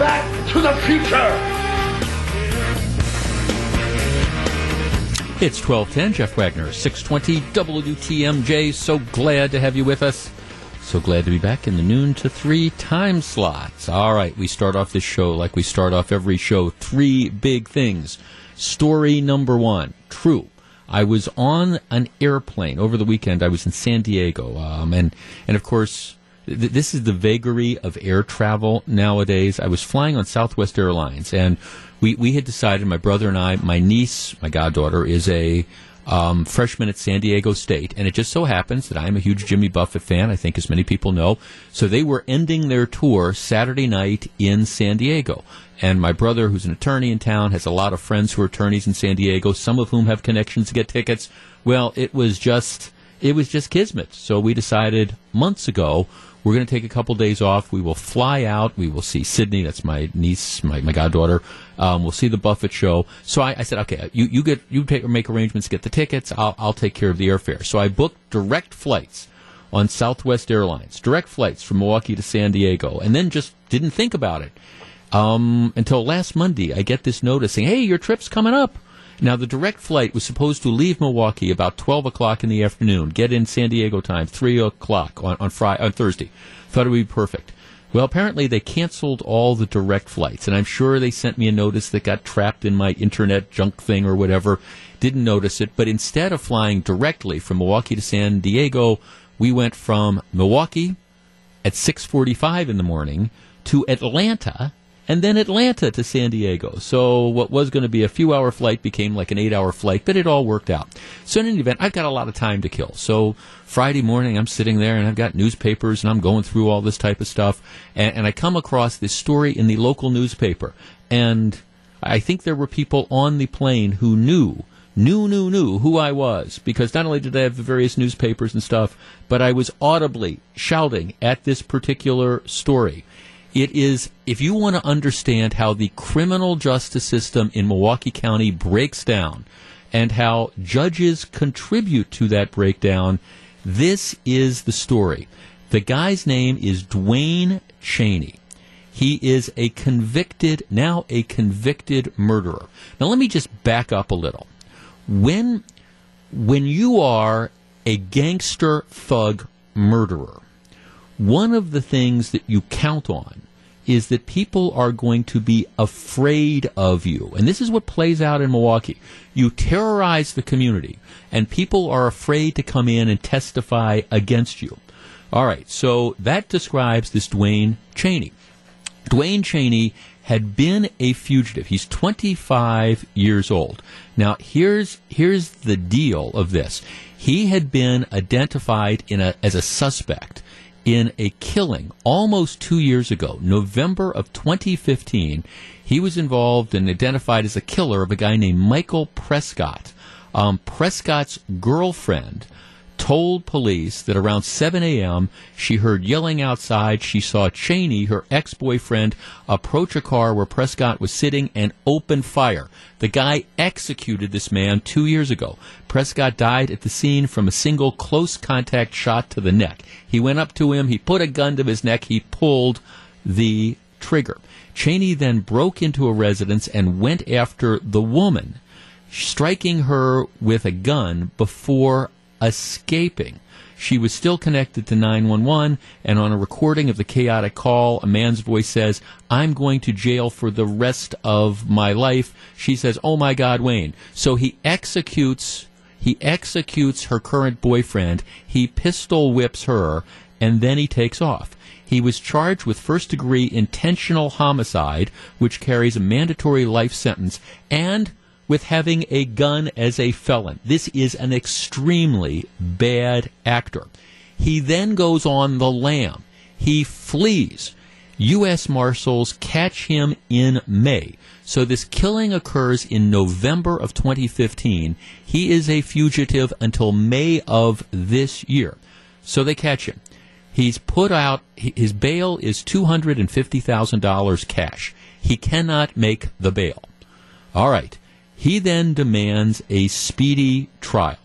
back to the future. It's 1210, Jeff Wagner, 620 WTMJ. So glad to have you with us. So glad to be back in the noon to three time slots. All right, we start off this show like we start off every show. Three big things. Story number one, true. I was on an airplane over the weekend. I was in San Diego, um, and and of course, th- this is the vagary of air travel nowadays. I was flying on Southwest Airlines, and we we had decided, my brother and I, my niece, my goddaughter, is a um, freshman at San Diego State, and it just so happens that I'm a huge Jimmy Buffett fan. I think, as many people know, so they were ending their tour Saturday night in San Diego. And my brother, who's an attorney in town, has a lot of friends who are attorneys in San Diego, some of whom have connections to get tickets. Well, it was just it was just kismet. So we decided months ago we're going to take a couple days off. We will fly out. We will see Sydney. That's my niece, my, my goddaughter. Um, we'll see the Buffett show. So I, I said, okay, you, you get you take, make arrangements, get the tickets. I'll, I'll take care of the airfare. So I booked direct flights on Southwest Airlines, direct flights from Milwaukee to San Diego, and then just didn't think about it. Um, until last Monday, I get this notice saying, "Hey, your trip's coming up." Now, the direct flight was supposed to leave Milwaukee about twelve o'clock in the afternoon, get in San Diego time three o'clock on on Friday on Thursday. Thought it would be perfect. Well, apparently they canceled all the direct flights, and I'm sure they sent me a notice that got trapped in my internet junk thing or whatever. Didn't notice it, but instead of flying directly from Milwaukee to San Diego, we went from Milwaukee at 6:45 in the morning to Atlanta and then Atlanta to San Diego. So what was going to be a few hour flight became like an eight hour flight, but it all worked out. So in any event, I've got a lot of time to kill. So Friday morning, I'm sitting there and I've got newspapers and I'm going through all this type of stuff, and, and I come across this story in the local newspaper, and I think there were people on the plane who knew knew, knew, knew who I was because not only did I have the various newspapers and stuff, but I was audibly shouting at this particular story. It is, if you want to understand how the criminal justice system in Milwaukee County breaks down and how judges contribute to that breakdown, this is the story. The guy's name is Dwayne Cheney. He is a convicted, now a convicted murderer. Now let me just back up a little. When, when you are a gangster thug murderer, one of the things that you count on is that people are going to be afraid of you. And this is what plays out in Milwaukee. You terrorize the community, and people are afraid to come in and testify against you. All right, so that describes this Dwayne Cheney. Dwayne Cheney had been a fugitive. He's 25 years old. Now, here's here's the deal of this. He had been identified a, as a suspect in a killing almost two years ago, November of 2015. He was involved and identified as a killer of a guy named Michael Prescott. Um, Prescott's girlfriend told police that around 7 a.m. she heard yelling outside. She saw Cheney, her ex boyfriend, approach a car where Prescott was sitting and open fire. The guy executed this man two years ago. Prescott died at the scene from a single close contact shot to the neck. He went up to him, he put a gun to his neck, he pulled the trigger. Cheney then broke into a residence and went after the woman, striking her with a gun before escaping. She was still connected to 911, and on a recording of the chaotic call, a man's voice says, I'm going to jail for the rest of my life. She says, Oh my God, Wayne. So he executes, he executes her current boyfriend, he pistol whips her, and then he takes off. He was charged with first degree intentional homicide, which carries a mandatory life sentence, and with having a gun as a felon. This is an extremely bad actor. He then goes on the lam. He flees. U.S. Marshals catch him in May. So this killing occurs in November of 2015. He is a fugitive until May of this year. So they catch him. He's put out, his bail is $250,000 cash. He cannot make the bail. All right. He then demands a speedy trial.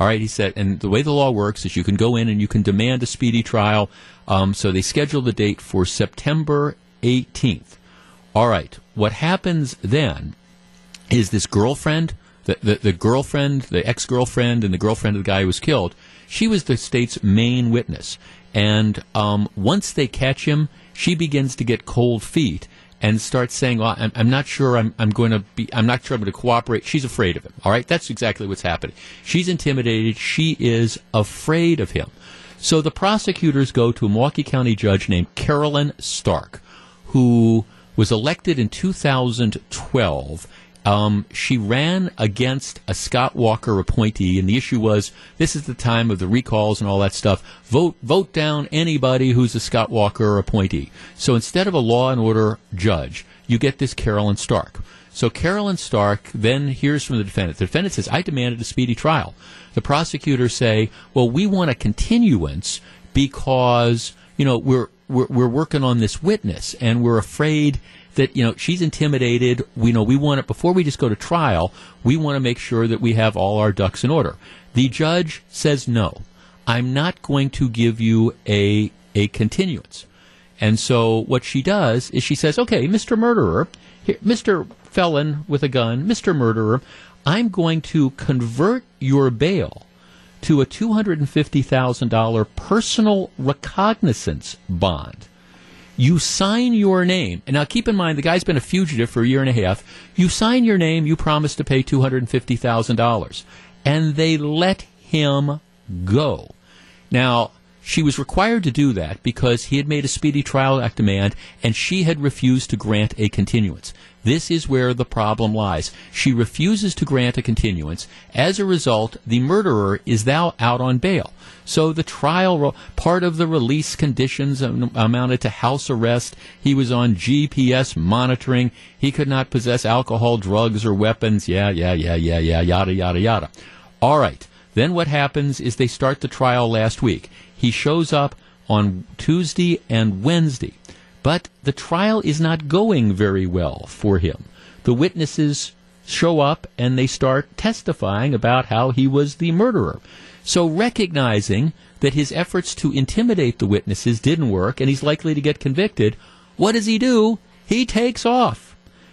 All right, he said, and the way the law works is you can go in and you can demand a speedy trial. Um, so they schedule the date for September 18th. All right. What happens then is this girlfriend, the, the, the girlfriend, the ex girlfriend, and the girlfriend of the guy who was killed, she was the state's main witness. And um, once they catch him, she begins to get cold feet and starts saying, well, I'm, I'm, not sure I'm, I'm going to be, I'm not sure I'm going to cooperate. She's afraid of him. All right. That's exactly what's happening. She's intimidated. She is afraid of him. So the prosecutors go to a Milwaukee County judge named Carolyn Stark, who was elected in 2012 um, she ran against a Scott Walker appointee, and the issue was this is the time of the recalls and all that stuff. Vote vote down anybody who's a Scott Walker appointee. So instead of a law and order judge, you get this Carolyn Stark. So Carolyn Stark then hears from the defendant. The defendant says, "I demanded a speedy trial." The prosecutors say, "Well, we want a continuance because you know we're we're, we're working on this witness, and we're afraid." that you know she's intimidated. We know we want it before we just go to trial. We want to make sure that we have all our ducks in order. The judge says no. I'm not going to give you a a continuance. And so what she does is she says, "Okay, Mr. Murderer, here, Mr. Felon with a gun, Mr. Murderer, I'm going to convert your bail to a $250,000 personal recognizance bond." You sign your name. And now keep in mind, the guy's been a fugitive for a year and a half. You sign your name, you promise to pay $250,000. And they let him go. Now, she was required to do that because he had made a speedy trial act demand and she had refused to grant a continuance. This is where the problem lies. She refuses to grant a continuance. As a result, the murderer is now out on bail. So the trial, part of the release conditions amounted to house arrest. He was on GPS monitoring. He could not possess alcohol, drugs, or weapons. Yeah, yeah, yeah, yeah, yeah, yada, yada, yada. All right. Then what happens is they start the trial last week. He shows up on Tuesday and Wednesday. But the trial is not going very well for him. The witnesses show up and they start testifying about how he was the murderer. So recognizing that his efforts to intimidate the witnesses didn't work and he's likely to get convicted, what does he do? He takes off.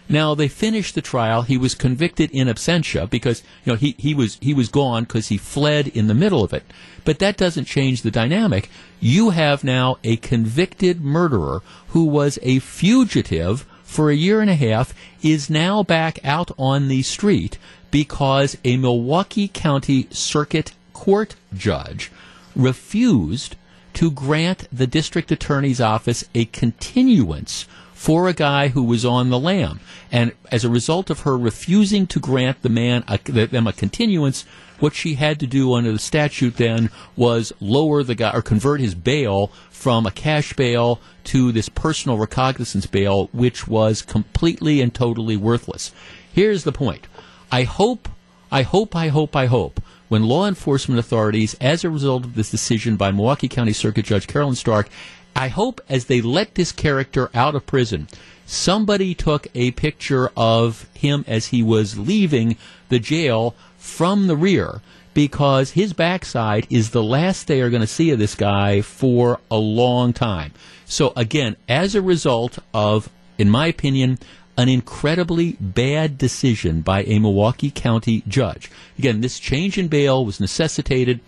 Now they finished the trial. He was convicted in absentia because you know he, he was he was gone because he fled in the middle of it. But that doesn't change the dynamic. You have now a convicted murderer who was a fugitive for a year and a half is now back out on the street because a Milwaukee County Circuit Court judge refused to grant the district attorney's office a continuance for a guy who was on the lam. And as a result of her refusing to grant the man a, them a continuance, what she had to do under the statute then was lower the guy or convert his bail from a cash bail to this personal recognizance bail, which was completely and totally worthless. Here's the point. I hope, I hope, I hope, I hope when law enforcement authorities, as a result of this decision by Milwaukee County Circuit Judge Carolyn Stark, I hope as they let this character out of prison, somebody took a picture of him as he was leaving the jail from the rear because his backside is the last they are going to see of this guy for a long time. So again, as a result of, in my opinion, an incredibly bad decision by a Milwaukee County judge. Again, this change in bail was necessitated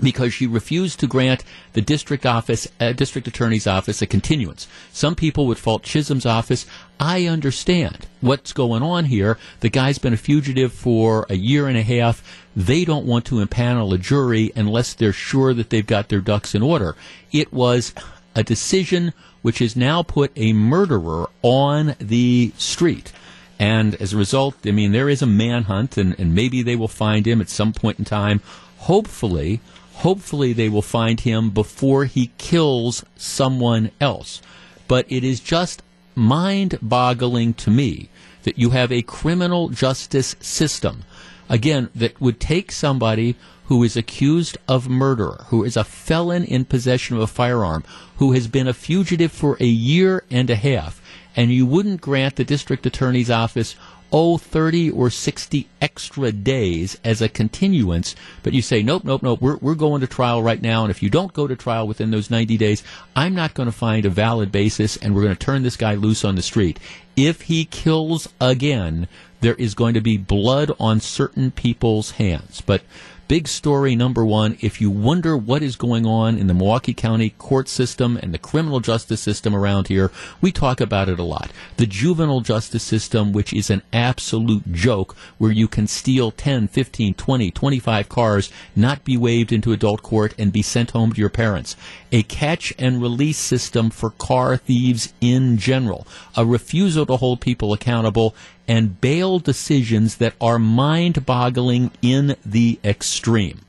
because she refused to grant the district office, uh, district attorney's office, a continuance. Some people would fault Chisholm's office. I understand what's going on here. The guy's been a fugitive for a year and a half. They don't want to impanel a jury unless they're sure that they've got their ducks in order. It was a decision which has now put a murderer on the street. And as a result, I mean, there is a manhunt, and, and maybe they will find him at some point in time. Hopefully, hopefully they will find him before he kills someone else. But it is just mind boggling to me that you have a criminal justice system, again, that would take somebody who is accused of murder, who is a felon in possession of a firearm, who has been a fugitive for a year and a half, and you wouldn't grant the district attorney's office oh, 30 or 60 extra days as a continuance, but you say, nope, nope, nope, we're, we're going to trial right now, and if you don't go to trial within those 90 days, I'm not going to find a valid basis, and we're going to turn this guy loose on the street. If he kills again, there is going to be blood on certain people's hands. But Big story number one. If you wonder what is going on in the Milwaukee County court system and the criminal justice system around here, we talk about it a lot. The juvenile justice system, which is an absolute joke, where you can steal 10, 15, 20, 25 cars, not be waived into adult court, and be sent home to your parents. A catch and release system for car thieves in general. A refusal to hold people accountable and bail decisions that are mind boggling in the extreme.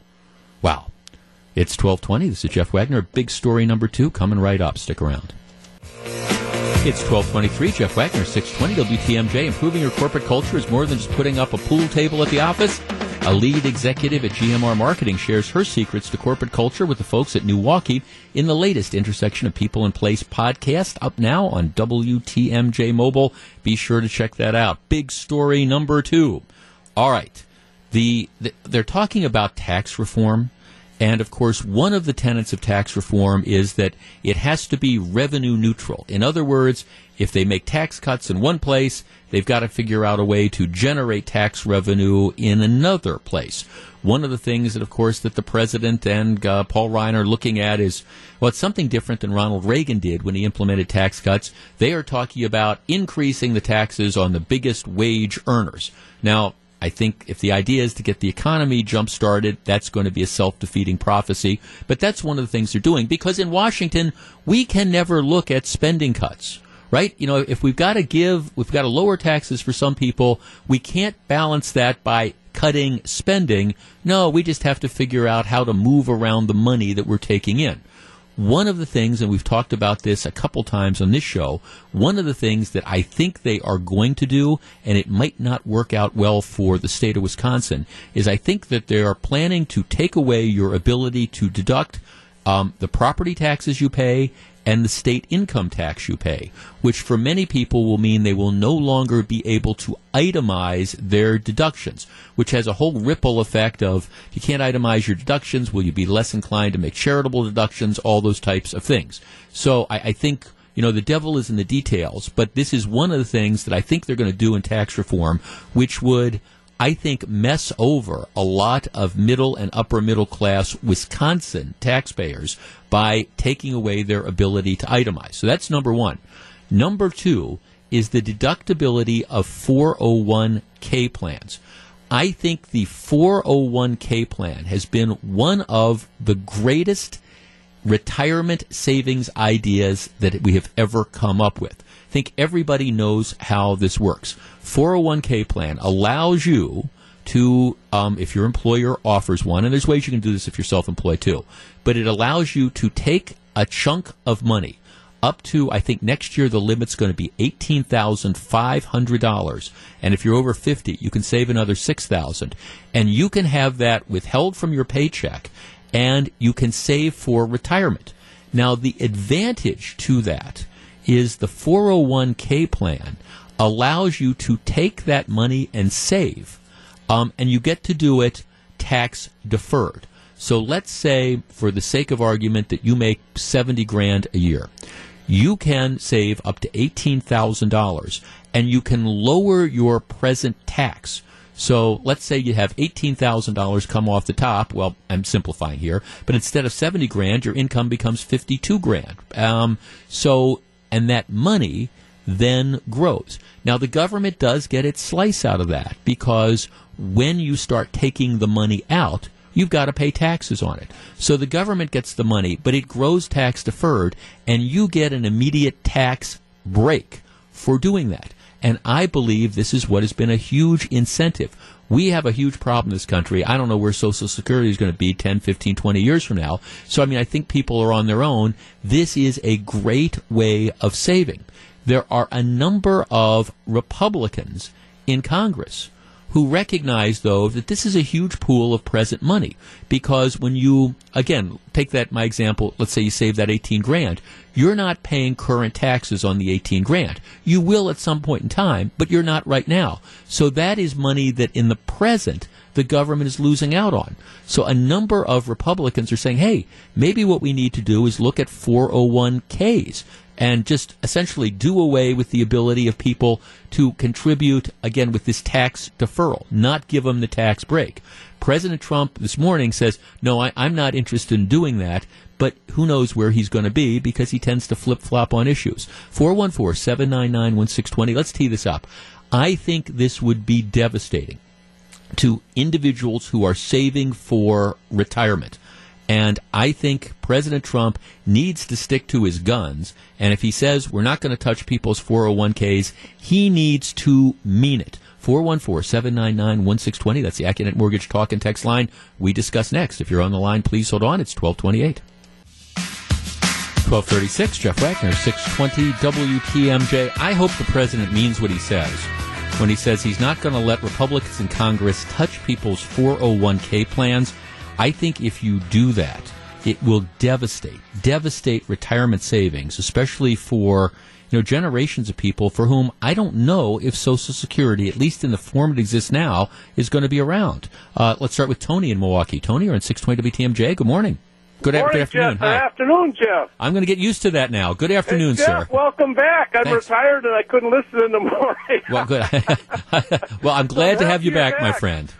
Wow. It's 1220. This is Jeff Wagner. Big story number two coming right up. Stick around. It's 1223. Jeff Wagner, 620 WTMJ. Improving your corporate culture is more than just putting up a pool table at the office. A lead executive at GMR Marketing shares her secrets to corporate culture with the folks at Milwaukee in the latest Intersection of People and Place podcast up now on WTMJ Mobile. Be sure to check that out. Big story number two. All right. The, the they're talking about tax reform. And of course, one of the tenets of tax reform is that it has to be revenue neutral. In other words, if they make tax cuts in one place, they've got to figure out a way to generate tax revenue in another place. One of the things that, of course, that the president and uh, Paul Ryan are looking at is, well, it's something different than Ronald Reagan did when he implemented tax cuts. They are talking about increasing the taxes on the biggest wage earners. Now, I think if the idea is to get the economy jump started, that's going to be a self defeating prophecy. But that's one of the things they're doing because in Washington, we can never look at spending cuts right? You know, if we've got to give, we've got to lower taxes for some people, we can't balance that by cutting spending. No, we just have to figure out how to move around the money that we're taking in. One of the things, and we've talked about this a couple times on this show, one of the things that I think they are going to do, and it might not work out well for the state of Wisconsin, is I think that they are planning to take away your ability to deduct um, the property taxes you pay and the state income tax you pay, which for many people will mean they will no longer be able to itemize their deductions, which has a whole ripple effect of you can't itemize your deductions, will you be less inclined to make charitable deductions, all those types of things. So I, I think you know, the devil is in the details, but this is one of the things that I think they're going to do in tax reform, which would I think, mess over a lot of middle and upper middle class Wisconsin taxpayers by taking away their ability to itemize. So that's number one. Number two is the deductibility of 401k plans. I think the 401k plan has been one of the greatest retirement savings ideas that we have ever come up with. Think everybody knows how this works. 401k plan allows you to, um, if your employer offers one, and there's ways you can do this if you're self-employed too, but it allows you to take a chunk of money up to I think next year the limit's going to be eighteen thousand five hundred dollars, and if you're over fifty, you can save another six thousand, and you can have that withheld from your paycheck, and you can save for retirement. Now the advantage to that is the 401k plan allows you to take that money and save, um, and you get to do it tax deferred. So let's say, for the sake of argument, that you make 70 grand a year. You can save up to $18,000 and you can lower your present tax. So let's say you have $18,000 come off the top. Well, I'm simplifying here, but instead of 70 grand, your income becomes 52 grand. Um, so, and that money then grows. Now, the government does get its slice out of that because when you start taking the money out, you've got to pay taxes on it. So the government gets the money, but it grows tax deferred, and you get an immediate tax break for doing that. And I believe this is what has been a huge incentive. We have a huge problem in this country. I don't know where Social Security is going to be 10, 15, 20 years from now. So, I mean, I think people are on their own. This is a great way of saving there are a number of Republicans in Congress who recognize, though, that this is a huge pool of present money. Because when you, again, take that, my example, let's say you save that 18 grand, you're not paying current taxes on the 18 grand. You will at some point in time, but you're not right now. So that is money that in the present, the government is losing out on. So a number of Republicans are saying, hey, maybe what we need to do is look at 401ks and just essentially do away with the ability of people to contribute again with this tax deferral, not give them the tax break. President Trump this morning says, no, I, am not interested in doing that, but who knows where he's going to be because he tends to flip flop on issues. 414 799 1620. Let's tee this up. I think this would be devastating to individuals who are saving for retirement. And I think President Trump needs to stick to his guns. And if he says we're not going to touch people's 401ks, he needs to mean it. 414 799 1620. That's the Accunet Mortgage Talk and Text line. We discuss next. If you're on the line, please hold on. It's 1228. 1236, Jeff Wagner, 620 WTMJ. I hope the president means what he says when he says he's not going to let Republicans in Congress touch people's 401k plans. I think if you do that, it will devastate, devastate retirement savings, especially for you know generations of people for whom I don't know if Social Security, at least in the form it exists now, is going to be around. Uh, let's start with Tony in Milwaukee. Tony, you're in 620 WTMJ. Good morning. Good, morning, good afternoon. Jeff. Hi. Good afternoon, Jeff. I'm going to get used to that now. Good afternoon, hey, Jeff, sir. Welcome back. I'm Thanks. retired and I couldn't listen in the morning. well, good. well, I'm glad so to have you back, back, my friend.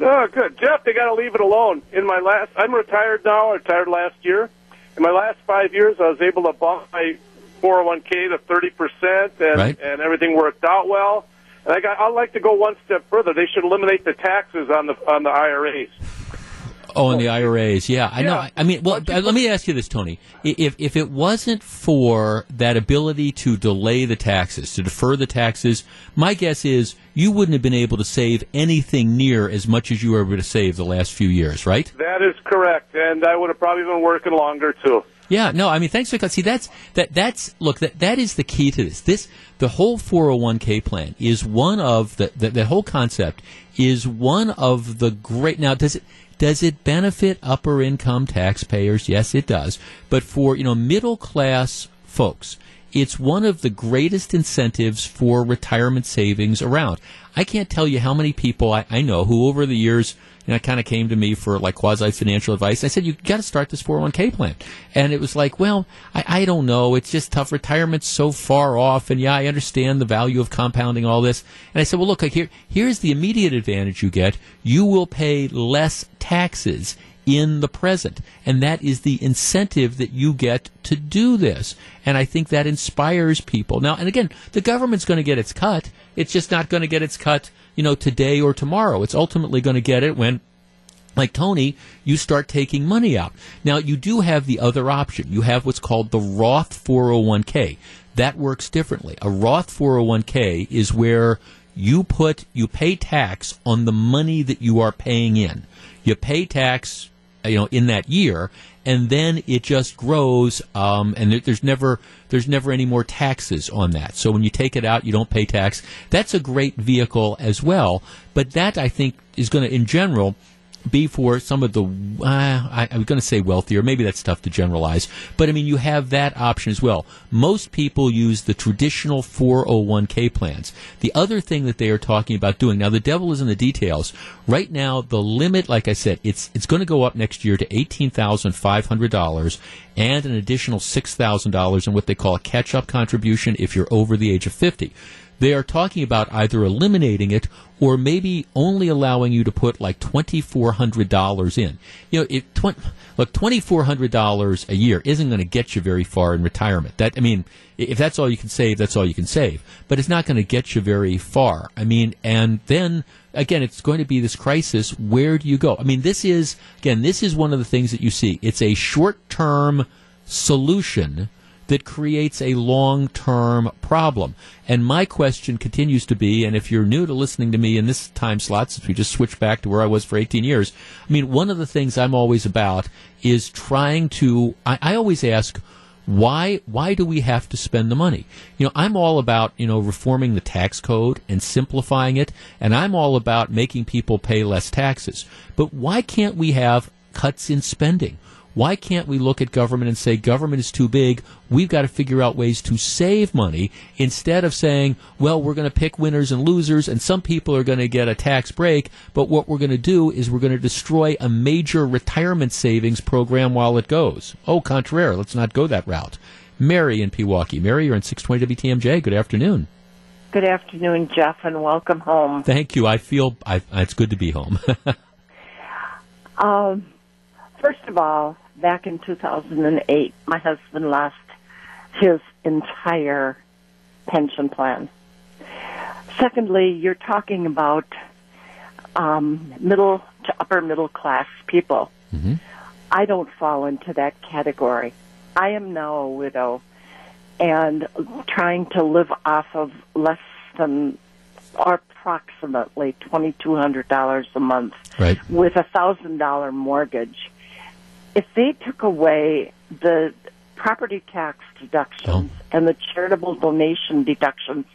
Oh, good, Jeff. They got to leave it alone. In my last, I'm retired now. I retired last year. In my last five years, I was able to bump my 401k to 30 percent, and right. and everything worked out well. And I got, I'd like to go one step further. They should eliminate the taxes on the on the IRAs. Oh, and the IRAs. Yeah, I yeah. know. I mean, well, uh, let me ask you this, Tony. If if it wasn't for that ability to delay the taxes, to defer the taxes, my guess is you wouldn't have been able to save anything near as much as you were able to save the last few years, right? That is correct, and I would have probably been working longer too. Yeah, no, I mean, thanks for see that's that that's look that that is the key to this. This the whole 401k plan is one of the the, the whole concept is one of the great. Now, does it does it benefit upper income taxpayers? Yes, it does. But for, you know, middle class folks, it's one of the greatest incentives for retirement savings around. I can't tell you how many people I, I know who over the years you know, kind of came to me for like quasi financial advice. I said, you got to start this 401k plan. And it was like, well, I, I don't know. It's just tough. Retirement's so far off. And yeah, I understand the value of compounding all this. And I said, well, look, here, here's the immediate advantage you get. You will pay less taxes in the present. And that is the incentive that you get to do this. And I think that inspires people. Now, and again, the government's going to get its cut. It's just not going to get its cut you know, today or tomorrow. It's ultimately going to get it when like Tony, you start taking money out. Now, you do have the other option. You have what's called the Roth 401k. That works differently. A Roth 401k is where you put, you pay tax on the money that you are paying in. You pay tax, you know, in that year, and then it just grows, um, and there's never there's never any more taxes on that. So when you take it out, you don't pay tax. That's a great vehicle as well. But that I think is going to, in general, be for some of the, uh, I, am going to say wealthier. Maybe that's tough to generalize. But I mean, you have that option as well. Most people use the traditional 401k plans. The other thing that they are talking about doing, now the devil is in the details. Right now, the limit, like I said, it's, it's going to go up next year to $18,500 and an additional $6,000 in what they call a catch up contribution if you're over the age of 50 they are talking about either eliminating it or maybe only allowing you to put like twenty four hundred dollars in. You know, it tw- look twenty four hundred dollars a year isn't going to get you very far in retirement. That I mean, if that's all you can save, that's all you can save. But it's not going to get you very far. I mean, and then again, it's going to be this crisis. Where do you go? I mean, this is again, this is one of the things that you see. It's a short term solution that creates a long term problem. And my question continues to be, and if you're new to listening to me in this time slot, since we just switched back to where I was for 18 years, I mean, one of the things I'm always about is trying to, I, I always ask, Why why do we have to spend the money? You know, I'm all about, you know, reforming the tax code and simplifying it, and I'm all about making people pay less taxes. But why can't we have cuts in spending? Why can't we look at government and say government is too big? We've got to figure out ways to save money instead of saying, well, we're going to pick winners and losers and some people are going to get a tax break, but what we're going to do is we're going to destroy a major retirement savings program while it goes. Oh, contraire, let's not go that route. Mary in Pewaukee. Mary, you're in 620 WTMJ. Good afternoon. Good afternoon, Jeff, and welcome home. Thank you. I feel I, it's good to be home. um, First of all, back in 2008, my husband lost his entire pension plan. Secondly, you're talking about um, middle to upper middle class people. Mm-hmm. I don't fall into that category. I am now a widow and trying to live off of less than or approximately $2,200 a month right. with a $1,000 mortgage if they took away the property tax deductions oh. and the charitable donation deductions,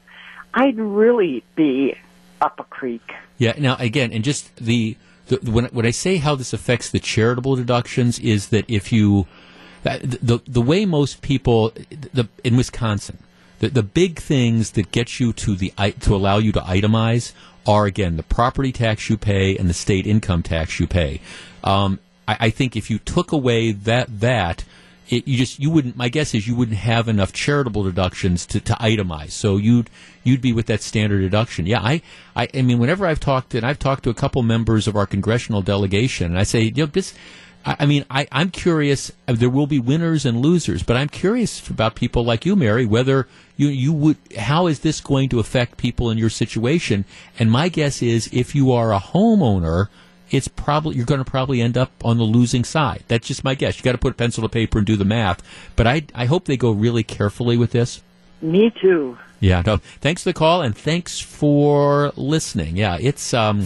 I'd really be up a creek. Yeah. Now, again, and just the, the when when I say how this affects the charitable deductions is that if you the the, the way most people the in Wisconsin. The, the big things that get you to the to allow you to itemize are again the property tax you pay and the state income tax you pay. Um, I, I think if you took away that that it, you just you wouldn't. My guess is you wouldn't have enough charitable deductions to, to itemize. So you'd you'd be with that standard deduction. Yeah, I, I I mean, whenever I've talked and I've talked to a couple members of our congressional delegation, and I say, you know, this. I, I mean, I, I'm curious. Uh, there will be winners and losers, but I'm curious about people like you, Mary. Whether you you would, how is this going to affect people in your situation? And my guess is, if you are a homeowner it's probably you're going to probably end up on the losing side. That's just my guess. You got to put pencil to paper and do the math. But I I hope they go really carefully with this. Me too. Yeah. No. Thanks for the call and thanks for listening. Yeah. It's um,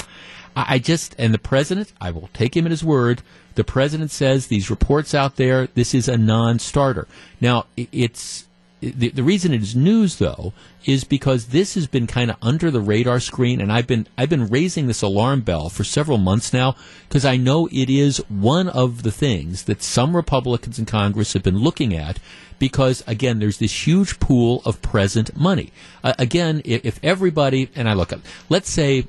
I, I just and the president. I will take him at his word. The president says these reports out there. This is a non-starter. Now it's the, the reason it is news though is because this has been kind of under the radar screen and I've been I've been raising this alarm bell for several months now because I know it is one of the things that some Republicans in Congress have been looking at because again there's this huge pool of present money. Uh, again if, if everybody and I look at let's say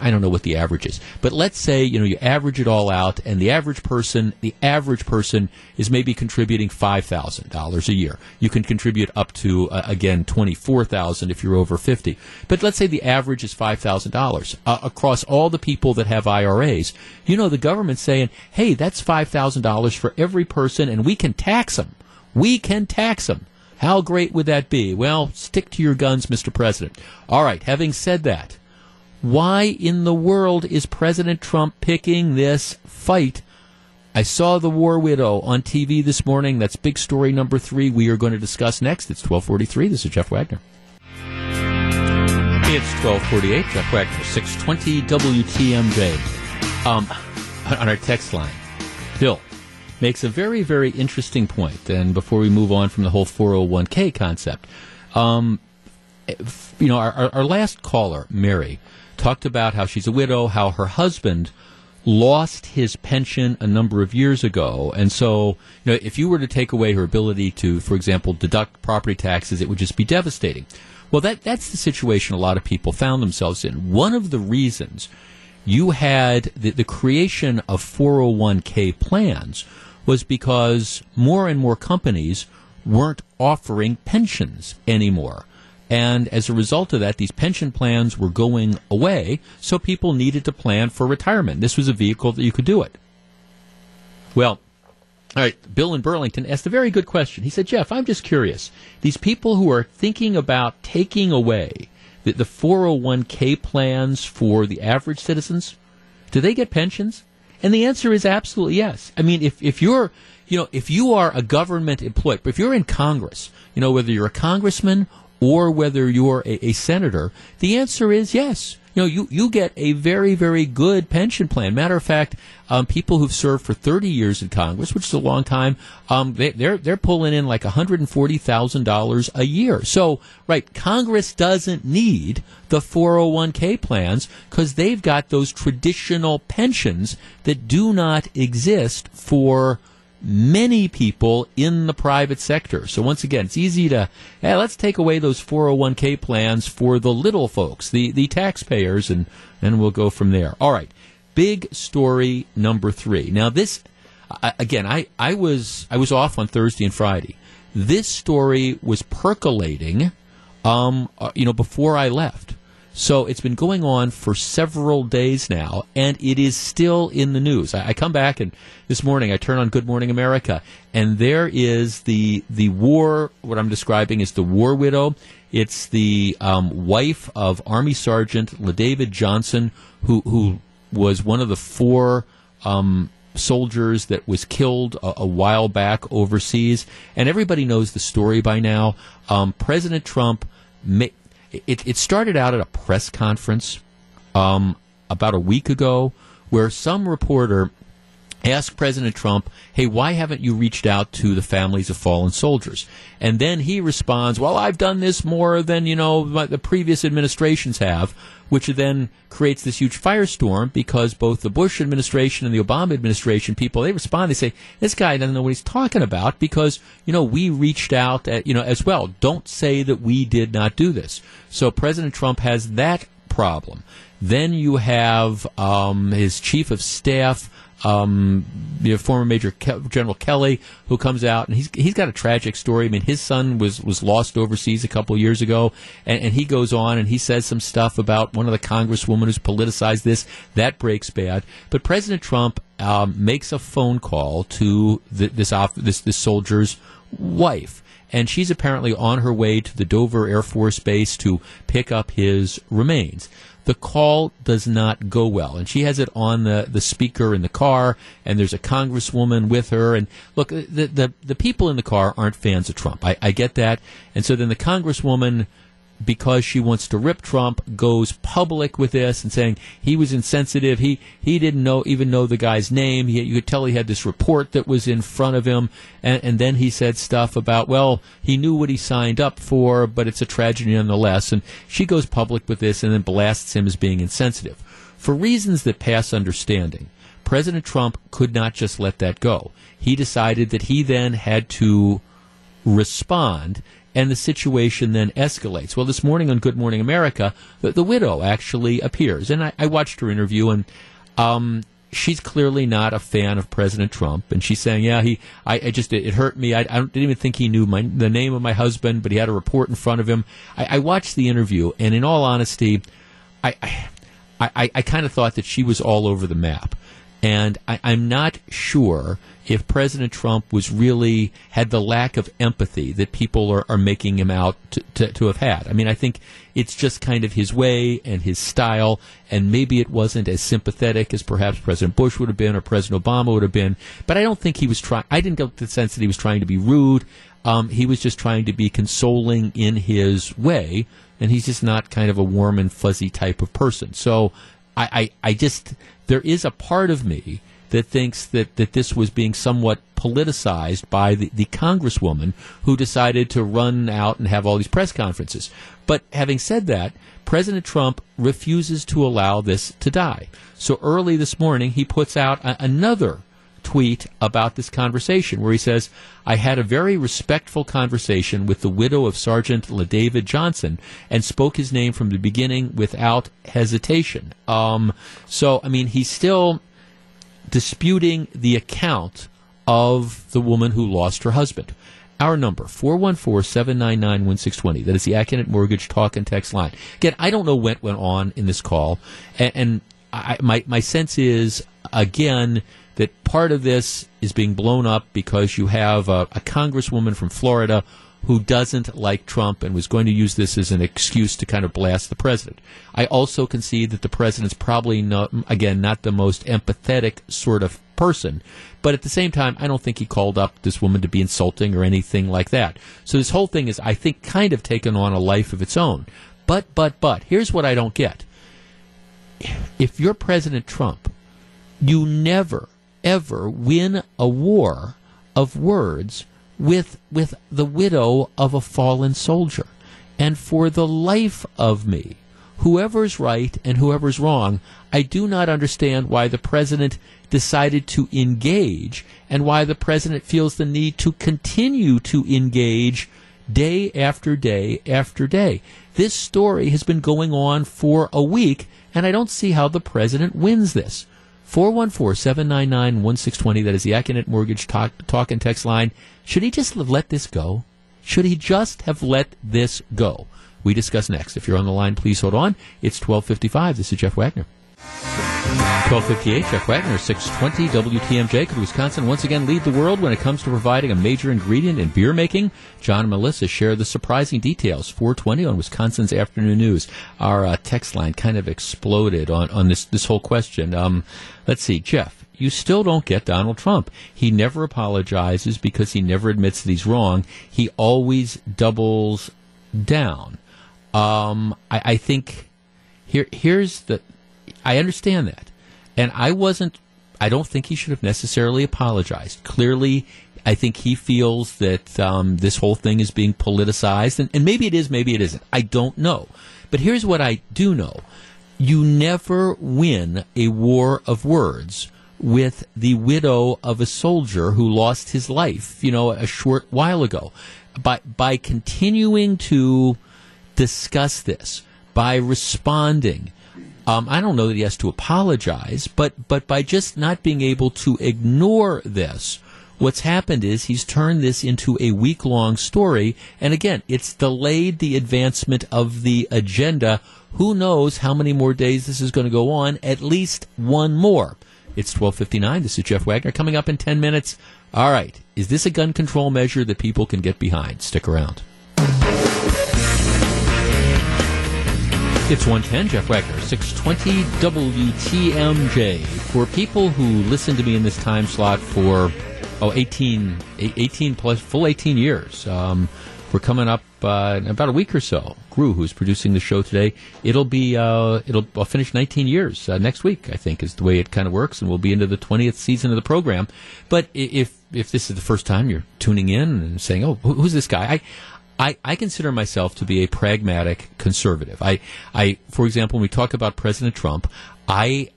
I don't know what the average is, but let's say you know you average it all out, and the average person, the average person is maybe contributing five thousand dollars a year. You can contribute up to uh, again twenty four thousand if you're over fifty. But let's say the average is five thousand uh, dollars across all the people that have IRAs. You know the government's saying, hey, that's five thousand dollars for every person, and we can tax them. We can tax them. How great would that be? Well, stick to your guns, Mr. President. All right. Having said that. Why in the world is President Trump picking this fight? I saw The War Widow on TV this morning. That's big story number three we are going to discuss next. It's 1243. This is Jeff Wagner. It's 1248. Jeff Wagner, 620 WTMJ. Um, on our text line, Bill makes a very, very interesting point. And before we move on from the whole 401k concept, um, you know, our, our last caller, Mary, talked about how she's a widow, how her husband lost his pension a number of years ago. And so, you know, if you were to take away her ability to, for example, deduct property taxes, it would just be devastating. Well, that, that's the situation a lot of people found themselves in. One of the reasons you had the, the creation of 401k plans was because more and more companies weren't offering pensions anymore. And as a result of that, these pension plans were going away, so people needed to plan for retirement. This was a vehicle that you could do it. Well, all right, Bill in Burlington asked a very good question. He said, Jeff, I'm just curious. These people who are thinking about taking away the, the 401k plans for the average citizens, do they get pensions? And the answer is absolutely yes. I mean, if, if you're, you know, if you are a government employee, if you're in Congress, you know, whether you're a congressman or whether you're a, a senator, the answer is yes. you know, you, you get a very, very good pension plan. Matter of fact, um, people who've served for 30 years in Congress, which is a long time, um, they, they're, they're pulling in like $140,000 a year. So, right, Congress doesn't need the 401k plans because they've got those traditional pensions that do not exist for many people in the private sector. So once again, it's easy to hey, let's take away those 401k plans for the little folks, the the taxpayers, and and we'll go from there. All right, big story number three. Now this again, I I was I was off on Thursday and Friday. This story was percolating, um, uh, you know, before I left. So it's been going on for several days now, and it is still in the news. I, I, come back and this morning I turn on Good Morning America, and there is the the war. What I'm describing is the war widow. It's the um, wife of Army Sergeant LaDavid Johnson, who who was one of the four. Um, soldiers that was killed a, a, while back overseas, and everybody knows the story by now. Um, President Trump ma- it, it started out at a press conference um, about a week ago where some reporter asked President Trump, hey, why haven't you reached out to the families of fallen soldiers? And then he responds, well, I've done this more than, you know, the previous administrations have, which then creates this huge firestorm because both the Bush administration and the Obama administration people, they respond, they say, this guy doesn't know what he's talking about because, you know, we reached out, at, you know, as well. Don't say that we did not do this. So President Trump has that problem. Then you have um, his chief of staff, um, you know, former Major Ke- General Kelly, who comes out and he's he's got a tragic story. I mean, his son was was lost overseas a couple years ago, and, and he goes on and he says some stuff about one of the congresswomen who's politicized this. That breaks bad. But President Trump um, makes a phone call to the, this off, this this soldier's wife and she's apparently on her way to the Dover Air Force Base to pick up his remains the call does not go well. And she has it on the, the speaker in the car, and there's a congresswoman with her. And look, the, the, the people in the car aren't fans of Trump. I, I get that. And so then the congresswoman because she wants to rip Trump, goes public with this and saying he was insensitive. He he didn't know even know the guy's name. He, you could tell he had this report that was in front of him, and, and then he said stuff about well he knew what he signed up for, but it's a tragedy nonetheless. And she goes public with this and then blasts him as being insensitive for reasons that pass understanding. President Trump could not just let that go. He decided that he then had to respond and the situation then escalates. Well, this morning on Good Morning America, the, the widow actually appears, and I, I watched her interview, and um, she's clearly not a fan of President Trump, and she's saying, "Yeah, he, I, I just, it, it, hurt me. I, I, didn't even think he knew my the name of my husband, but he had a report in front of him." I, I watched the interview, and in all honesty, I, I, I, kind of thought that she was all over the map, and I, I'm not sure if President Trump was really had the lack of empathy that people are, are making him out to, to, to, have had. I mean, I think it's just kind of his way and his style, and maybe it wasn't as sympathetic as perhaps President Bush would have been or President Obama would have been. But I don't think he was trying. I didn't get the sense that he was trying to be rude. Um, he was just trying to be consoling in his way, and he's just not kind of a warm and fuzzy type of person. So I, I, I just there is a part of me that thinks that, that this was being somewhat politicized by the, the congresswoman who decided to run out and have all these press conferences. But having said that, President Trump refuses to allow this to die. So early this morning, he puts out a, another tweet about this conversation where he says, I had a very respectful conversation with the widow of Sergeant LaDavid Johnson and spoke his name from the beginning without hesitation. Um, so, I mean, he's still disputing the account of the woman who lost her husband. Our number, 414-799-1620. That is the Accunet Mortgage talk and text line. Again, I don't know what went on in this call, and, and I, my, my sense is, again, that part of this is being blown up because you have a, a congresswoman from Florida who doesn't like Trump and was going to use this as an excuse to kind of blast the president. I also concede that the president's probably not, again, not the most empathetic sort of person. But at the same time, I don't think he called up this woman to be insulting or anything like that. So this whole thing is, I think, kind of taken on a life of its own. But, but, but, here's what I don't get. if you're President Trump, you never ever win a war of words with with the widow of a fallen soldier. And for the life of me, whoever's right and whoever's wrong, I do not understand why the president decided to engage and why the president feels the need to continue to engage day after day after day. This story has been going on for a week, and I don't see how the president wins this. 414 799 1620, that is the Accunet Mortgage talk, talk and text line. Should he just have let this go? Should he just have let this go? We discuss next. If you're on the line, please hold on. It's 1255. This is Jeff Wagner. 1258, Jeff Wagner, 620 WTMJ. Could Wisconsin once again lead the world when it comes to providing a major ingredient in beer making? John and Melissa share the surprising details. 420 on Wisconsin's Afternoon News. Our uh, text line kind of exploded on, on this, this whole question. Um, let's see, Jeff, you still don't get Donald Trump. He never apologizes because he never admits that he's wrong. He always doubles down. Um, I, I think here here's the I understand that. And I wasn't, I don't think he should have necessarily apologized. Clearly, I think he feels that um, this whole thing is being politicized. And, and maybe it is, maybe it isn't. I don't know. But here's what I do know you never win a war of words with the widow of a soldier who lost his life, you know, a short while ago. By, by continuing to discuss this, by responding, um, I don't know that he has to apologize, but but by just not being able to ignore this, what's happened is he's turned this into a week long story, and again, it's delayed the advancement of the agenda. Who knows how many more days this is going to go on? At least one more. It's 12:59. This is Jeff Wagner coming up in 10 minutes. All right, is this a gun control measure that people can get behind? Stick around. It's 110, Jeff Wagner, 620 WTMJ. For people who listen to me in this time slot for, oh, 18, 18 plus, full 18 years, um, we're coming up uh, in about a week or so. Gru, who's producing the show today, it'll be, uh, it'll I'll finish 19 years uh, next week, I think, is the way it kind of works, and we'll be into the 20th season of the program. But if, if this is the first time you're tuning in and saying, oh, who's this guy? I, I, I consider myself to be a pragmatic conservative. I, I, for example, when we talk about President Trump, I,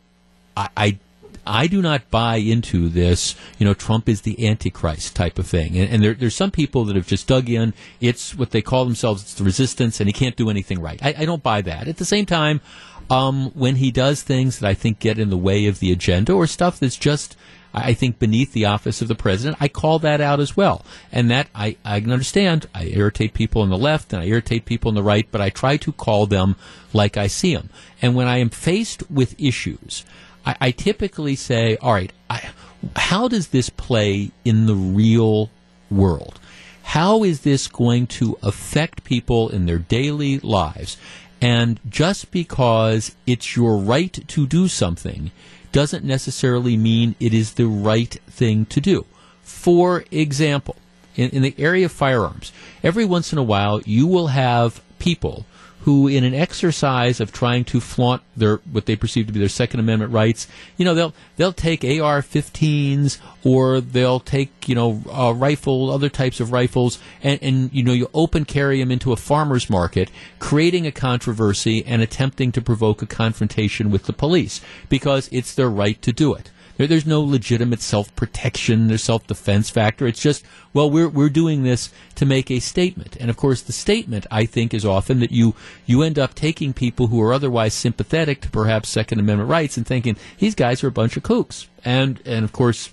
I, I I do not buy into this, you know, Trump is the Antichrist type of thing. And, and there, there's some people that have just dug in. It's what they call themselves, it's the resistance, and he can't do anything right. I, I don't buy that. At the same time, um, when he does things that I think get in the way of the agenda or stuff that's just I think, beneath the office of the president. I call that out as well. And that I, I can understand. I irritate people on the left and I irritate people on the right, but I try to call them like I see them. And when I am faced with issues, I, I typically say, all right, I, how does this play in the real world? How is this going to affect people in their daily lives? And just because it's your right to do something doesn't necessarily mean it is the right thing to do. For example, in, in the area of firearms, every once in a while you will have people who, in an exercise of trying to flaunt their what they perceive to be their Second Amendment rights, you know, they'll they'll take AR-15s or they'll take you know a rifle, other types of rifles, and, and you know you open carry them into a farmer's market, creating a controversy and attempting to provoke a confrontation with the police because it's their right to do it. There, there's no legitimate self protection or self defense factor. It's just, well, we're, we're doing this to make a statement. And of course, the statement, I think, is often that you, you end up taking people who are otherwise sympathetic to perhaps Second Amendment rights and thinking, these guys are a bunch of kooks. And, and of course,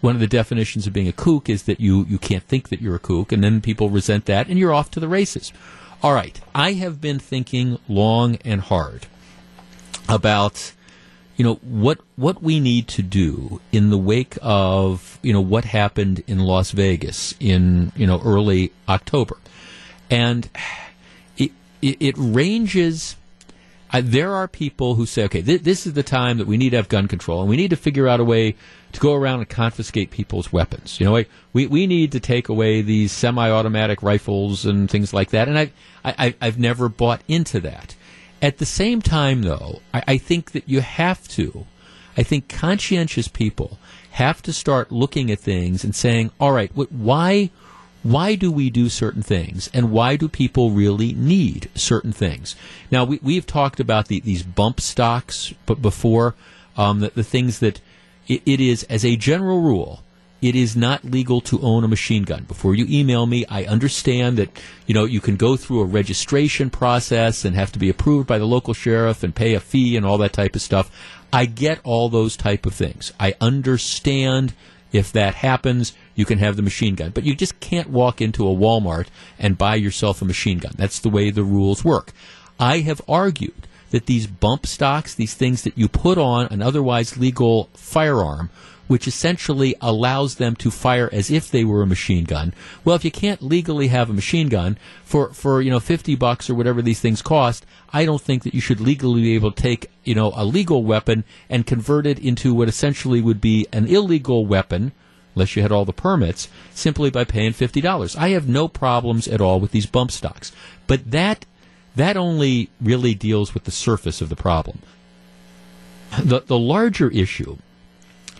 one of the definitions of being a kook is that you, you can't think that you're a kook, and then people resent that, and you're off to the races. All right, I have been thinking long and hard about you know what what we need to do in the wake of you know what happened in Las Vegas in you know early October, and it it, it ranges. There are people who say, okay, th- this is the time that we need to have gun control, and we need to figure out a way to go around and confiscate people's weapons. You know, we we need to take away these semi-automatic rifles and things like that. And I, I I've never bought into that. At the same time, though, I, I think that you have to. I think conscientious people have to start looking at things and saying, all right, why why do we do certain things and why do people really need certain things now we, we've talked about the, these bump stocks but before um, the, the, things that it, it is as a general rule it is not legal to own a machine gun. Before you email me, I understand that you know you can go through a registration process and have to be approved by the local sheriff and pay a fee and all that type of stuff. I get all those type of things. I understand if that happens, you can have the machine gun. But you just can't walk into a Walmart and buy yourself a machine gun. That's the way the rules work. I have argued that these bump stocks, these things that you put on an otherwise legal firearm, which essentially allows them to fire as if they were a machine gun. Well, if you can't legally have a machine gun for, for you know 50 bucks or whatever these things cost, I don't think that you should legally be able to take, you know, a legal weapon and convert it into what essentially would be an illegal weapon unless you had all the permits, simply by paying $50. I have no problems at all with these bump stocks. But that that only really deals with the surface of the problem. The the larger issue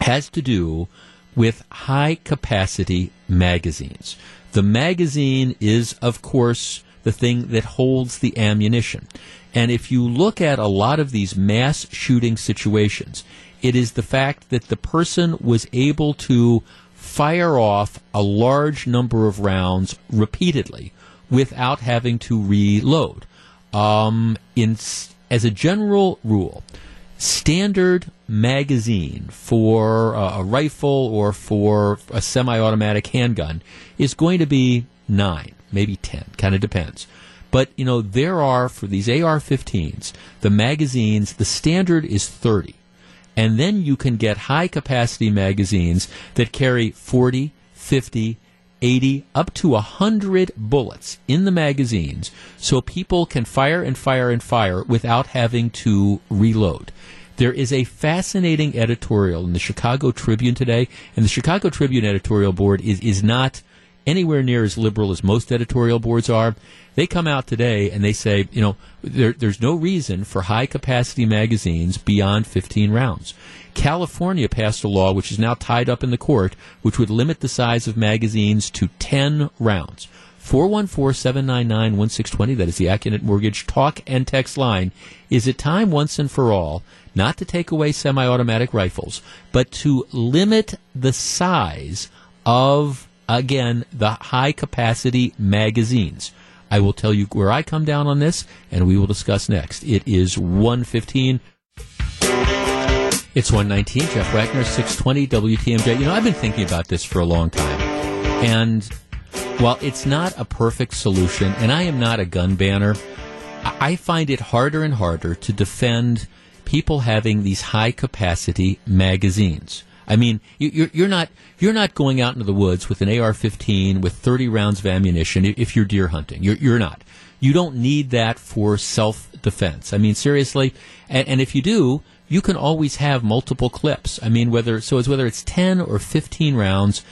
has to do with high capacity magazines. The magazine is, of course, the thing that holds the ammunition. And if you look at a lot of these mass shooting situations, it is the fact that the person was able to fire off a large number of rounds repeatedly without having to reload. Um, in, as a general rule, standard magazine for a, a rifle or for a semi-automatic handgun is going to be nine, maybe ten, kind of depends. But you know there are for these AR-15s, the magazines, the standard is thirty, and then you can get high-capacity magazines that carry 40, 50, 80 up to 100 bullets in the magazines so people can fire and fire and fire without having to reload. There is a fascinating editorial in the Chicago Tribune today, and the Chicago Tribune editorial board is, is not anywhere near as liberal as most editorial boards are. They come out today and they say, you know, there, there's no reason for high capacity magazines beyond 15 rounds. California passed a law which is now tied up in the court, which would limit the size of magazines to 10 rounds. 414-799-1620, that is the Accunet Mortgage talk and text line. Is it time once and for all not to take away semi-automatic rifles, but to limit the size of, again, the high capacity magazines? I will tell you where I come down on this, and we will discuss next. It is 115. It's 119. Jeff Wagner, 620 WTMJ. You know, I've been thinking about this for a long time. And while it's not a perfect solution, and I am not a gun banner, I find it harder and harder to defend people having these high capacity magazines. I mean, you're, you're not you're not going out into the woods with an AR-15 with 30 rounds of ammunition if you're deer hunting. You're, you're not. You don't need that for self-defense. I mean, seriously. And, and if you do, you can always have multiple clips. I mean, whether so as whether it's 10 or 15 rounds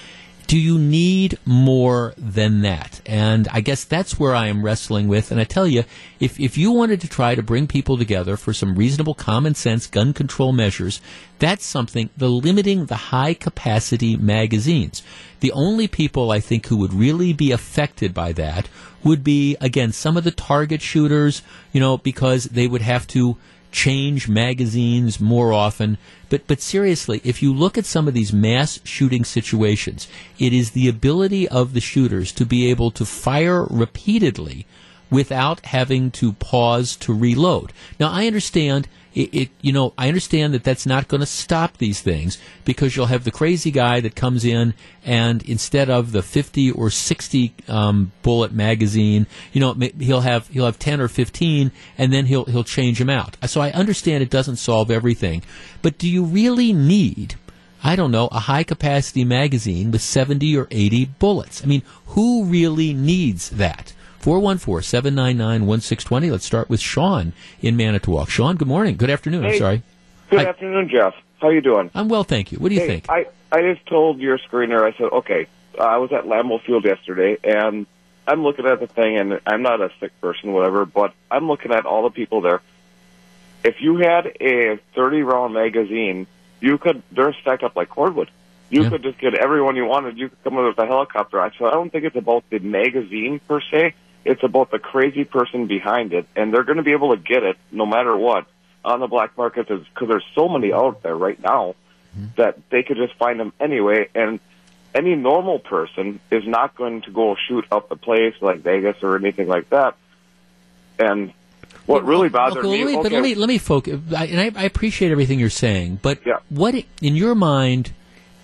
do you need more than that? And I guess that's where I am wrestling with. And I tell you, if, if you wanted to try to bring people together for some reasonable common sense gun control measures, that's something, the limiting the high capacity magazines. The only people I think who would really be affected by that would be, again, some of the target shooters, you know, because they would have to change magazines more often. But, but seriously, if you look at some of these mass shooting situations, it is the ability of the shooters to be able to fire repeatedly without having to pause to reload. Now, I understand it, it, you know, I understand that that's not going to stop these things because you'll have the crazy guy that comes in and instead of the 50 or 60 um, bullet magazine, you know, he'll have he'll have 10 or 15 and then he'll he'll change them out. So I understand it doesn't solve everything, but do you really need I don't know, a high capacity magazine with 70 or 80 bullets. I mean, who really needs that? 414 799 1620. Let's start with Sean in Manitowoc. Sean, good morning. Good afternoon. Hey, I'm sorry. Good afternoon, Jeff. How you doing? I'm well, thank you. What do you hey, think? I, I just told your screener, I said, okay, uh, I was at Lambeau Field yesterday, and I'm looking at the thing, and I'm not a sick person, whatever, but I'm looking at all the people there. if you had a 30 round magazine, you could, they're stacked up like cordwood. You Yeah. could just get everyone you wanted. You could come in with a helicopter. So I don't think it's about the magazine per se. It's about the crazy person behind it. And they're going to be able to get it no matter what on the black market because there's so many out there right now mm-hmm. that they could just find them anyway. And any normal person is not going to go shoot up a place like Vegas or anything like that. And what really bothered Okay, me, let me, okay, but let me let me focus. I, and I, I appreciate everything you're saying, but Yeah. what in your mind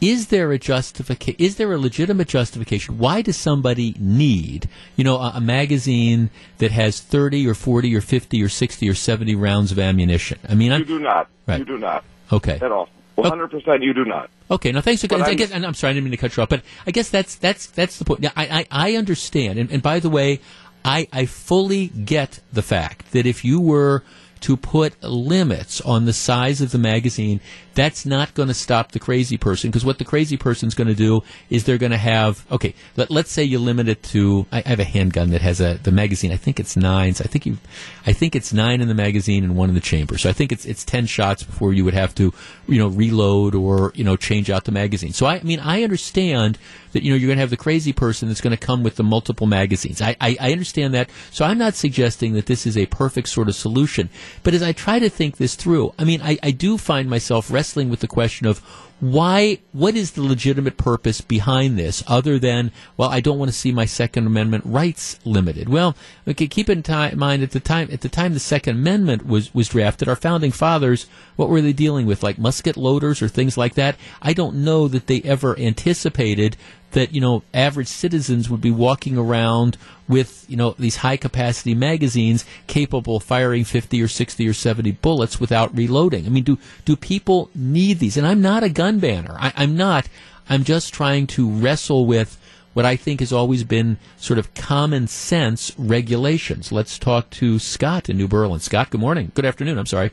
is there a justification? Is there a legitimate justification? Why does somebody need you know a, a magazine that has thirty or forty or fifty or sixty or seventy rounds of ammunition? I mean, you I'm do not. Right. You do not okay. at all. One hundred percent, you do not. Okay, now thanks. For, I I'm- guess, and I'm sorry, I didn't mean to cut you off, but I guess that's that's that's the point. Now, I, I I understand, and, and by the way, I I fully get the fact that if you were to put limits on the size of the magazine, that's not going to stop the crazy person because what the crazy person's going to do is they're going to have okay. Let, let's say you limit it to. I, I have a handgun that has a the magazine. I think it's nines. I think you, I think it's nine in the magazine and one in the chamber. So I think it's it's ten shots before you would have to, you know, reload or you know change out the magazine. So I, I mean I understand that you know you're going to have the crazy person that's going to come with the multiple magazines. I, I I understand that. So I'm not suggesting that this is a perfect sort of solution. But as I try to think this through, I mean I, I do find myself wrestling with the question of why what is the legitimate purpose behind this other than well i don't want to see my second amendment rights limited? Well okay keep in ti- mind at the time at the time the second amendment was was drafted our founding fathers what were they dealing with like musket loaders or things like that? I don't know that they ever anticipated that you know average citizens would be walking around with you know these high capacity magazines capable of firing 50 or 60 or 70 bullets without reloading. I mean do do people need these? And i'm not a gun banner I, i'm not i'm just trying to wrestle with what I think has always been sort of common sense regulations. Let's talk to Scott in New Berlin. Scott, good morning. Good afternoon. I'm sorry.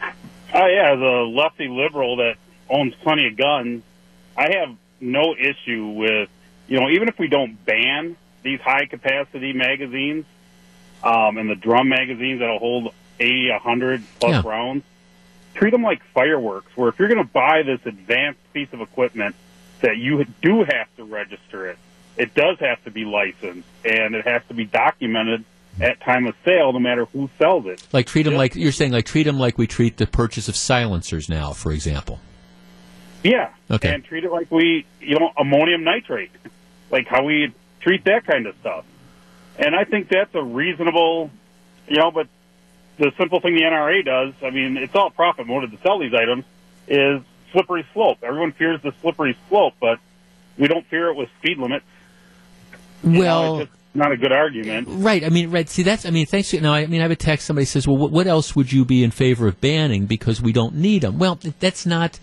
Oh yeah, as a lefty liberal that owns plenty of guns, I have no issue with you know even if we don't ban these high capacity magazines um, and the drum magazines that'll hold 80, 100 plus Yeah. rounds, treat them like fireworks. Where if you're going to buy this advanced piece of equipment, that you do have to register it. It does have to be licensed and it has to be documented at time of sale, no matter who sells it. Like treat them like you're saying, like treat them like we treat the purchase of silencers now, for example. Yeah. Okay. And treat it like we, you know, ammonium nitrate, like how we treat that kind of stuff. And I think that's a reasonable, you know, but the simple thing the NRA does, I mean, it's all profit motive to sell these items, is slippery slope. Everyone fears the slippery slope, but we don't fear it with speed limits. You know, Well, it's just not a good argument. Right. I mean, right. See, that's. I mean, thanks. To, now, I mean, I have a text. Somebody says, "Well, what, what else would you be in favor of banning because we don't need them?" Well, that's not.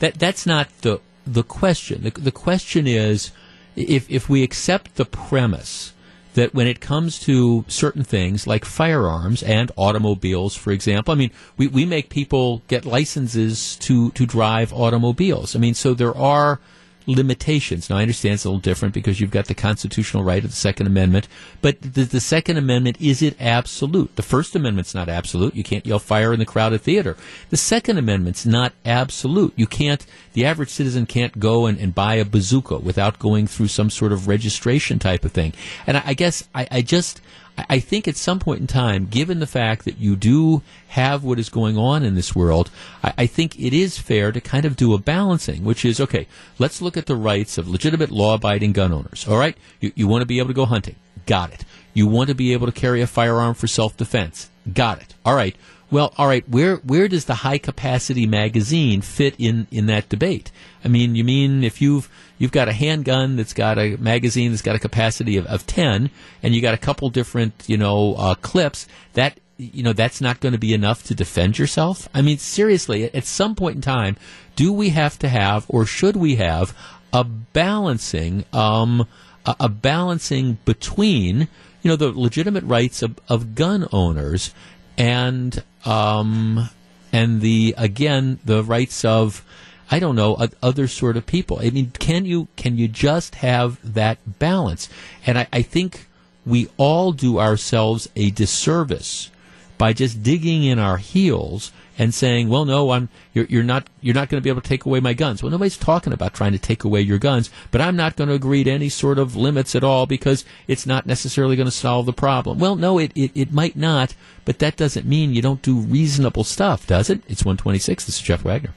That that's not the the question. The, the question is, if if we accept the premise that when it comes to certain things like firearms and automobiles, for example, I mean, we, we make people get licenses to to drive automobiles. I mean, so there are limitations. Now, I understand it's a little different because you've got the constitutional right of the Second Amendment, but the, the Second Amendment, is it absolute? The First Amendment's not absolute. You can't yell fire in the crowded theater. The Second Amendment's not absolute. You can't, the average citizen can't go and, and buy a bazooka without going through some sort of registration type of thing. And I, I guess I, I just, I- think at some point in time, given the fact that you do have what is going on in this world, I, I think it is fair to kind of do a balancing, which is okay, let's look at the rights of legitimate law abiding gun owners. All right? You, you want to be able to go hunting. Got it. You want to be able to carry a firearm for self defense. Got it. All right. Well, all right. Where where does the high capacity magazine fit in in that debate? I mean, you mean if you've you've got a handgun that's got a magazine that's got a capacity of, of ten, and you got a couple different you know uh, clips that you know that's not going to be enough to defend yourself. I mean, seriously, at- at some point in time, do we have to have or should we have a balancing um, a, a balancing between you know the legitimate rights of, of gun owners and um, and the again the rights of I don't know other sort of people. I mean, can you can you just have that balance? And I, I think we all do ourselves a disservice by just digging in our heels and saying, "Well, no, I'm you're, you're not you're not going to be able to take away my guns." Well, nobody's talking about trying to take away your guns, but I'm not going to agree to any sort of limits at all because it's not necessarily going to solve the problem. Well, no, it, it it might not, but that doesn't mean you don't do reasonable stuff, does it? It's 126. This is Jeff Wagner.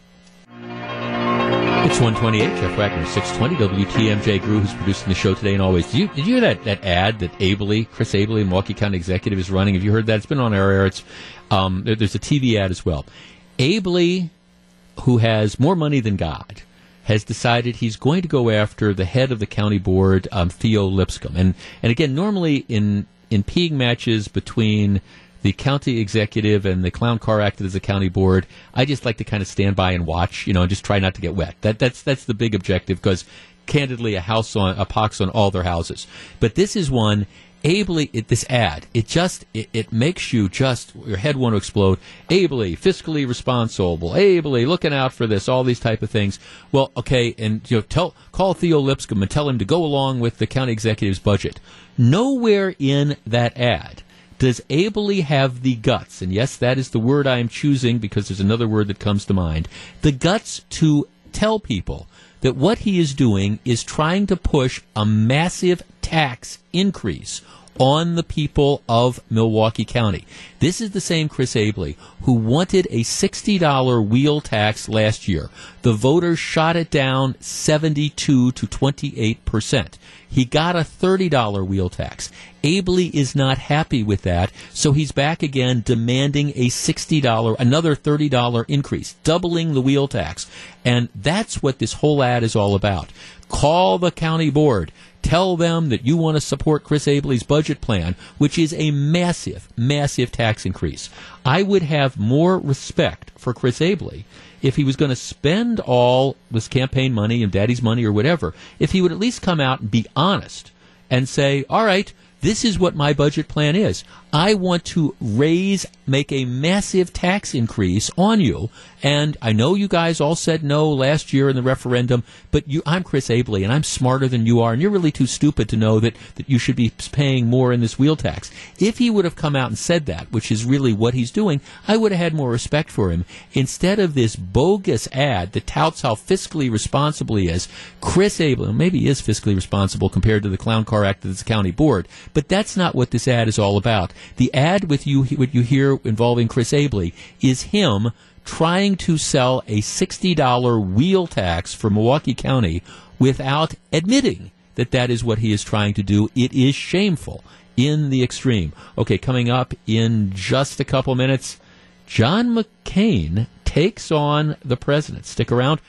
It's 128, Jeff Wagner, 620 WTMJ Grew, who's producing the show today and always. Did you, did you hear that, that ad that Abele, Chris Abele, Milwaukee County Executive is running? Have you heard that? It's been on our air. It's, um, there, there's a TV ad as well. Abele, who has more money than God, has decided he's going to go after the head of the county board, um, Theo Lipscomb. And, and again, normally in, in peeing matches between the county executive and the clown car acted as a county board. I just like to kind of stand by and watch, you know, and just try not to get wet. That that's that's the big objective because candidly, a house on a pox on all their houses. But this is one abele it, this ad it just it, it, makes you just your head want to explode abele fiscally responsible abele looking out for this all these type of things well okay and you know tell call theo lipscomb and tell him to go along with the county executive's budget nowhere in that ad does Abele have the guts, and yes, that is the word I am choosing because there's another word that comes to mind, the guts to tell people that what he is doing is trying to push a massive tax increase on the people of Milwaukee County. This is the same Chris Abele who wanted a $60 wheel tax last year. The voters shot it down 72 to 28 percent. He got a $30 wheel tax. Abele is not happy with that, so he's back again demanding a $60, another $30 increase, doubling the wheel tax. And that's what this whole ad is all about. Call the county board. Tell them that you want to support Chris Abele's budget plan, which is a massive, massive tax increase. I would have more respect for Chris Abele if he was going to spend all this campaign money and daddy's money or whatever, if he would at least come out and be honest and say, all right, this is what my budget plan is. I want to raise, make a massive tax increase on you. And I know you guys all said no last year in the referendum, but you, I'm Chris Abele and I'm smarter than you are, and you're really too stupid to know that, that you should be paying more in this wheel tax. If he would have come out and said that, which is really what he's doing, I would have had more respect for him. Instead of this bogus ad that touts how fiscally responsible he is, Chris Abele, maybe he is fiscally responsible compared to the clown car act of the county board, but that's not what this ad is all about. The ad with you, what you hear involving Chris Abele is him trying to sell a $60 wheel tax for Milwaukee County without admitting that that is what he is trying to do. It is shameful in the extreme. Okay, coming up in just a couple minutes, John McCain takes on the president. Stick around.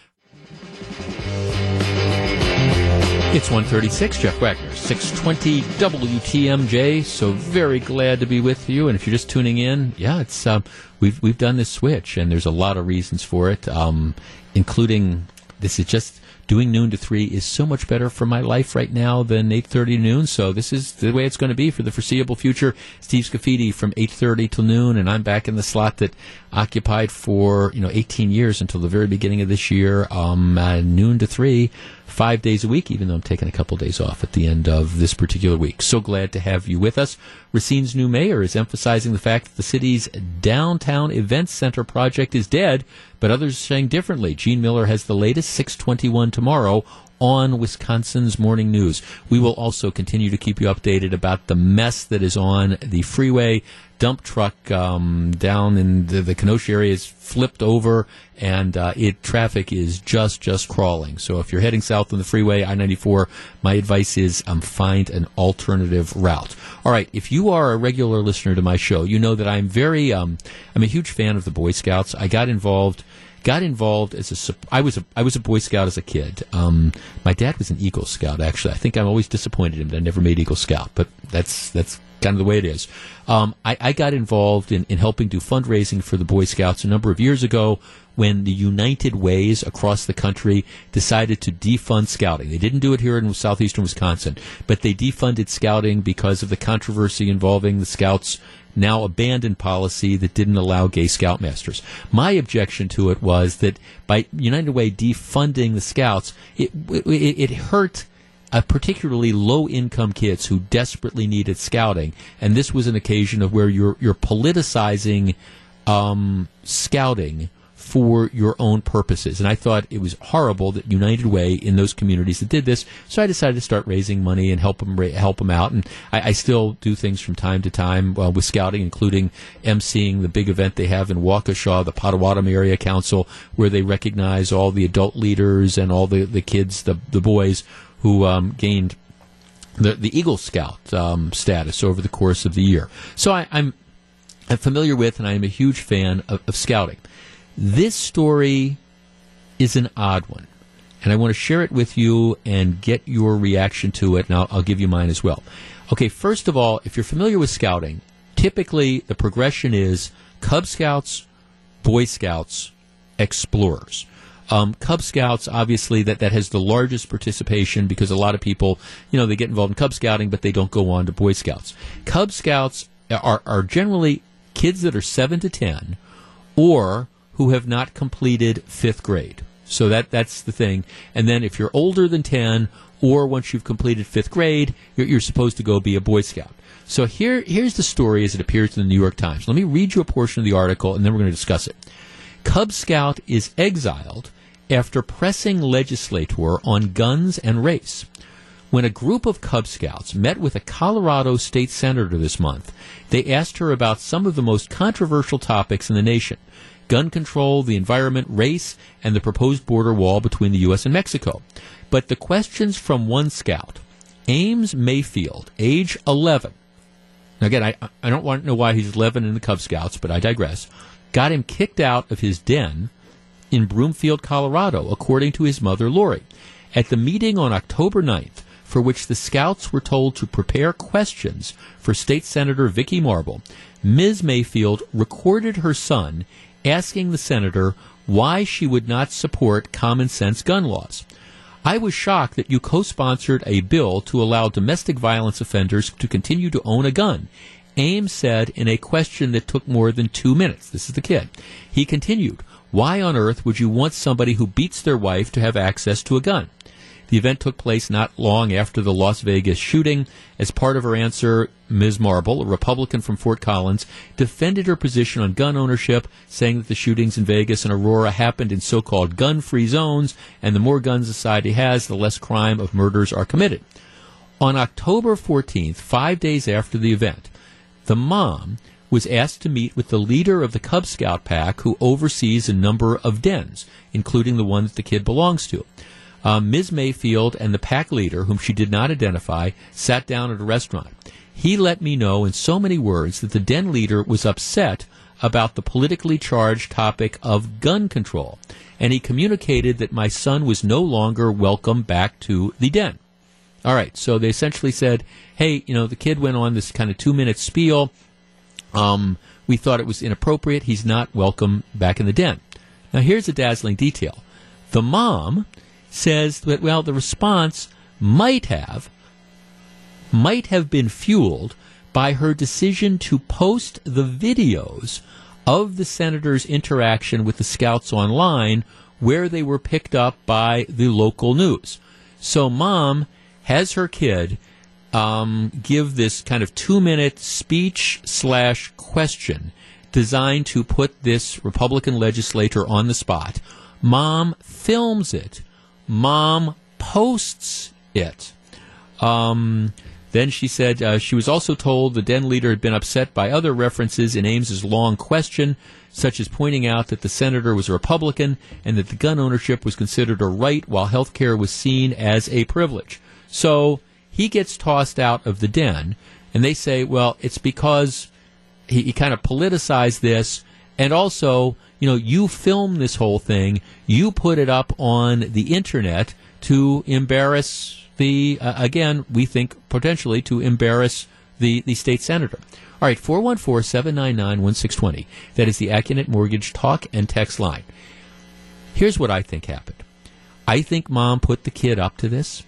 It's 136, Jeff Wagner, 620 WTMJ. So very glad to be with you. And if you're just tuning in, yeah, it's uh, we've we've done this switch, and there's a lot of reasons for it, um, including this is just doing noon to three is so much better for my life right now than 8.30 noon so this is the way it's going to be for the foreseeable future steve scaffidi from 8.30 till noon and i'm back in the slot that occupied for you know 18 years until the very beginning of this year um, uh, noon to three five days a week, even though I'm taking a couple days off at the end of this particular week. So glad to have you with us. Racine's new mayor is emphasizing the fact that the city's downtown events center project is dead, but others are saying differently. Gene Miller has the latest 621 tomorrow on Wisconsin's Morning News. We will also continue to keep you updated about the mess that is on the freeway. Dump truck um, down in the, the Kenosha area is flipped over, and uh, it traffic is just just crawling. So if you're heading south on the freeway, I-94, my advice is um, find an alternative route. All right, if you are a regular listener to my show, you know that I'm very um, I'm a huge fan of the Boy Scouts. I got involved got involved as a I was a I was a Boy Scout as a kid. Um, my dad was an Eagle Scout. Actually, I think I'm always disappointed him that I never made Eagle Scout, but that's that's kind of the way it is. Um, I, I, got involved in, in helping do fundraising for the Boy Scouts a number of years ago when the United Ways across the country decided to defund scouting. They didn't do it here in southeastern Wisconsin, but they defunded scouting because of the controversy involving the scouts now abandoned policy that didn't allow gay scoutmasters. My objection to it was that by United Way defunding the scouts, it, it, it hurt uh, particularly low income kids who desperately needed scouting. And this was an occasion of where you're, you're politicizing um, scouting for your own purposes. And I thought it was horrible that United Way in those communities that did this. So I decided to start raising money and help them help them out. And I, I still do things from time to time uh, with scouting, including emceeing the big event they have in Waukesha, the Potawatomi Area Council, where they recognize all the adult leaders and all the, the kids, the the boys who um, gained the the Eagle Scout um, status over the course of the year. So I, I'm I'm familiar with and I am a huge fan of, of scouting. This story is an odd one, and I want to share it with you and get your reaction to it, and I'll, I'll give you mine as well. Okay, first of all, if you're familiar with scouting, typically the progression is Cub Scouts, Boy Scouts, Explorers. Um, Cub Scouts, obviously, that, that has the largest participation because a lot of people, you know, they get involved in Cub Scouting, but they don't go on to Boy Scouts. Cub Scouts are, are generally kids that are 7 to 10 or who have not completed fifth grade. So that that's the thing. And then if you're older than 10 or once you've completed fifth grade, you're, you're supposed to go be a Boy Scout. So here, here's the story as it appears in the New York Times. Let me read you a portion of the article and then we're going to discuss it. Cub Scout is exiled after pressing legislator on guns and race. When a group of Cub Scouts met with a Colorado state senator this month, they asked her about some of the most controversial topics in the nation gun control, the environment, race, and the proposed border wall between the U.S. and Mexico. But the questions from one scout, Ames Mayfield, age 11, now again, I, I don't want to know why he's 11 in the Cub Scouts, but I digress, got him kicked out of his den in Broomfield, Colorado, according to his mother, Lori. At the meeting on October 9th, for which the scouts were told to prepare questions for State Senator Vicki Marble, Ms. Mayfield recorded her son asking the senator why she would not support common sense gun laws. I was shocked that you co sponsored a bill to allow domestic violence offenders to continue to own a gun. Ames said in a question that took more than two minutes. This is the kid. He continued, Why on earth would you want somebody who beats their wife to have access to a gun? The event took place not long after the Las Vegas shooting. As part of her answer, Ms. Marble, a Republican from Fort Collins, defended her position on gun ownership, saying that the shootings in Vegas and Aurora happened in so called gun free zones, and the more guns society has, the less crime of murders are committed. On October 14th, five days after the event, the mom was asked to meet with the leader of the Cub Scout pack who oversees a number of dens, including the one that the kid belongs to. Um, Ms. Mayfield and the pack leader, whom she did not identify, sat down at a restaurant. He let me know in so many words that the den leader was upset about the politically charged topic of gun control, and he communicated that my son was no longer welcome back to the den. All right, so they essentially said, hey, you know, the kid went on this kind of two minute spiel. Um, we thought it was inappropriate. He's not welcome back in the den. Now, here's a dazzling detail. The mom says that, well, the response might have, might have been fueled by her decision to post the videos of the senator's interaction with the scouts online where they were picked up by the local news. So mom has her kid um, give this kind of two minute speech slash question designed to put this Republican legislator on the spot. Mom films it Mom posts it. Um, then she said uh, she was also told the den leader had been upset by other references in Ames's long question, such as pointing out that the senator was a Republican and that the gun ownership was considered a right while health care was seen as a privilege. So he gets tossed out of the den, and they say, well, it's because he, he kind of politicized this, and also you know, you film this whole thing, you put it up on the internet to embarrass the, uh, again, we think potentially to embarrass the, the state senator. All right, 414 799 1620. That is the Accunet Mortgage talk and text line. Here's what I think happened I think mom put the kid up to this.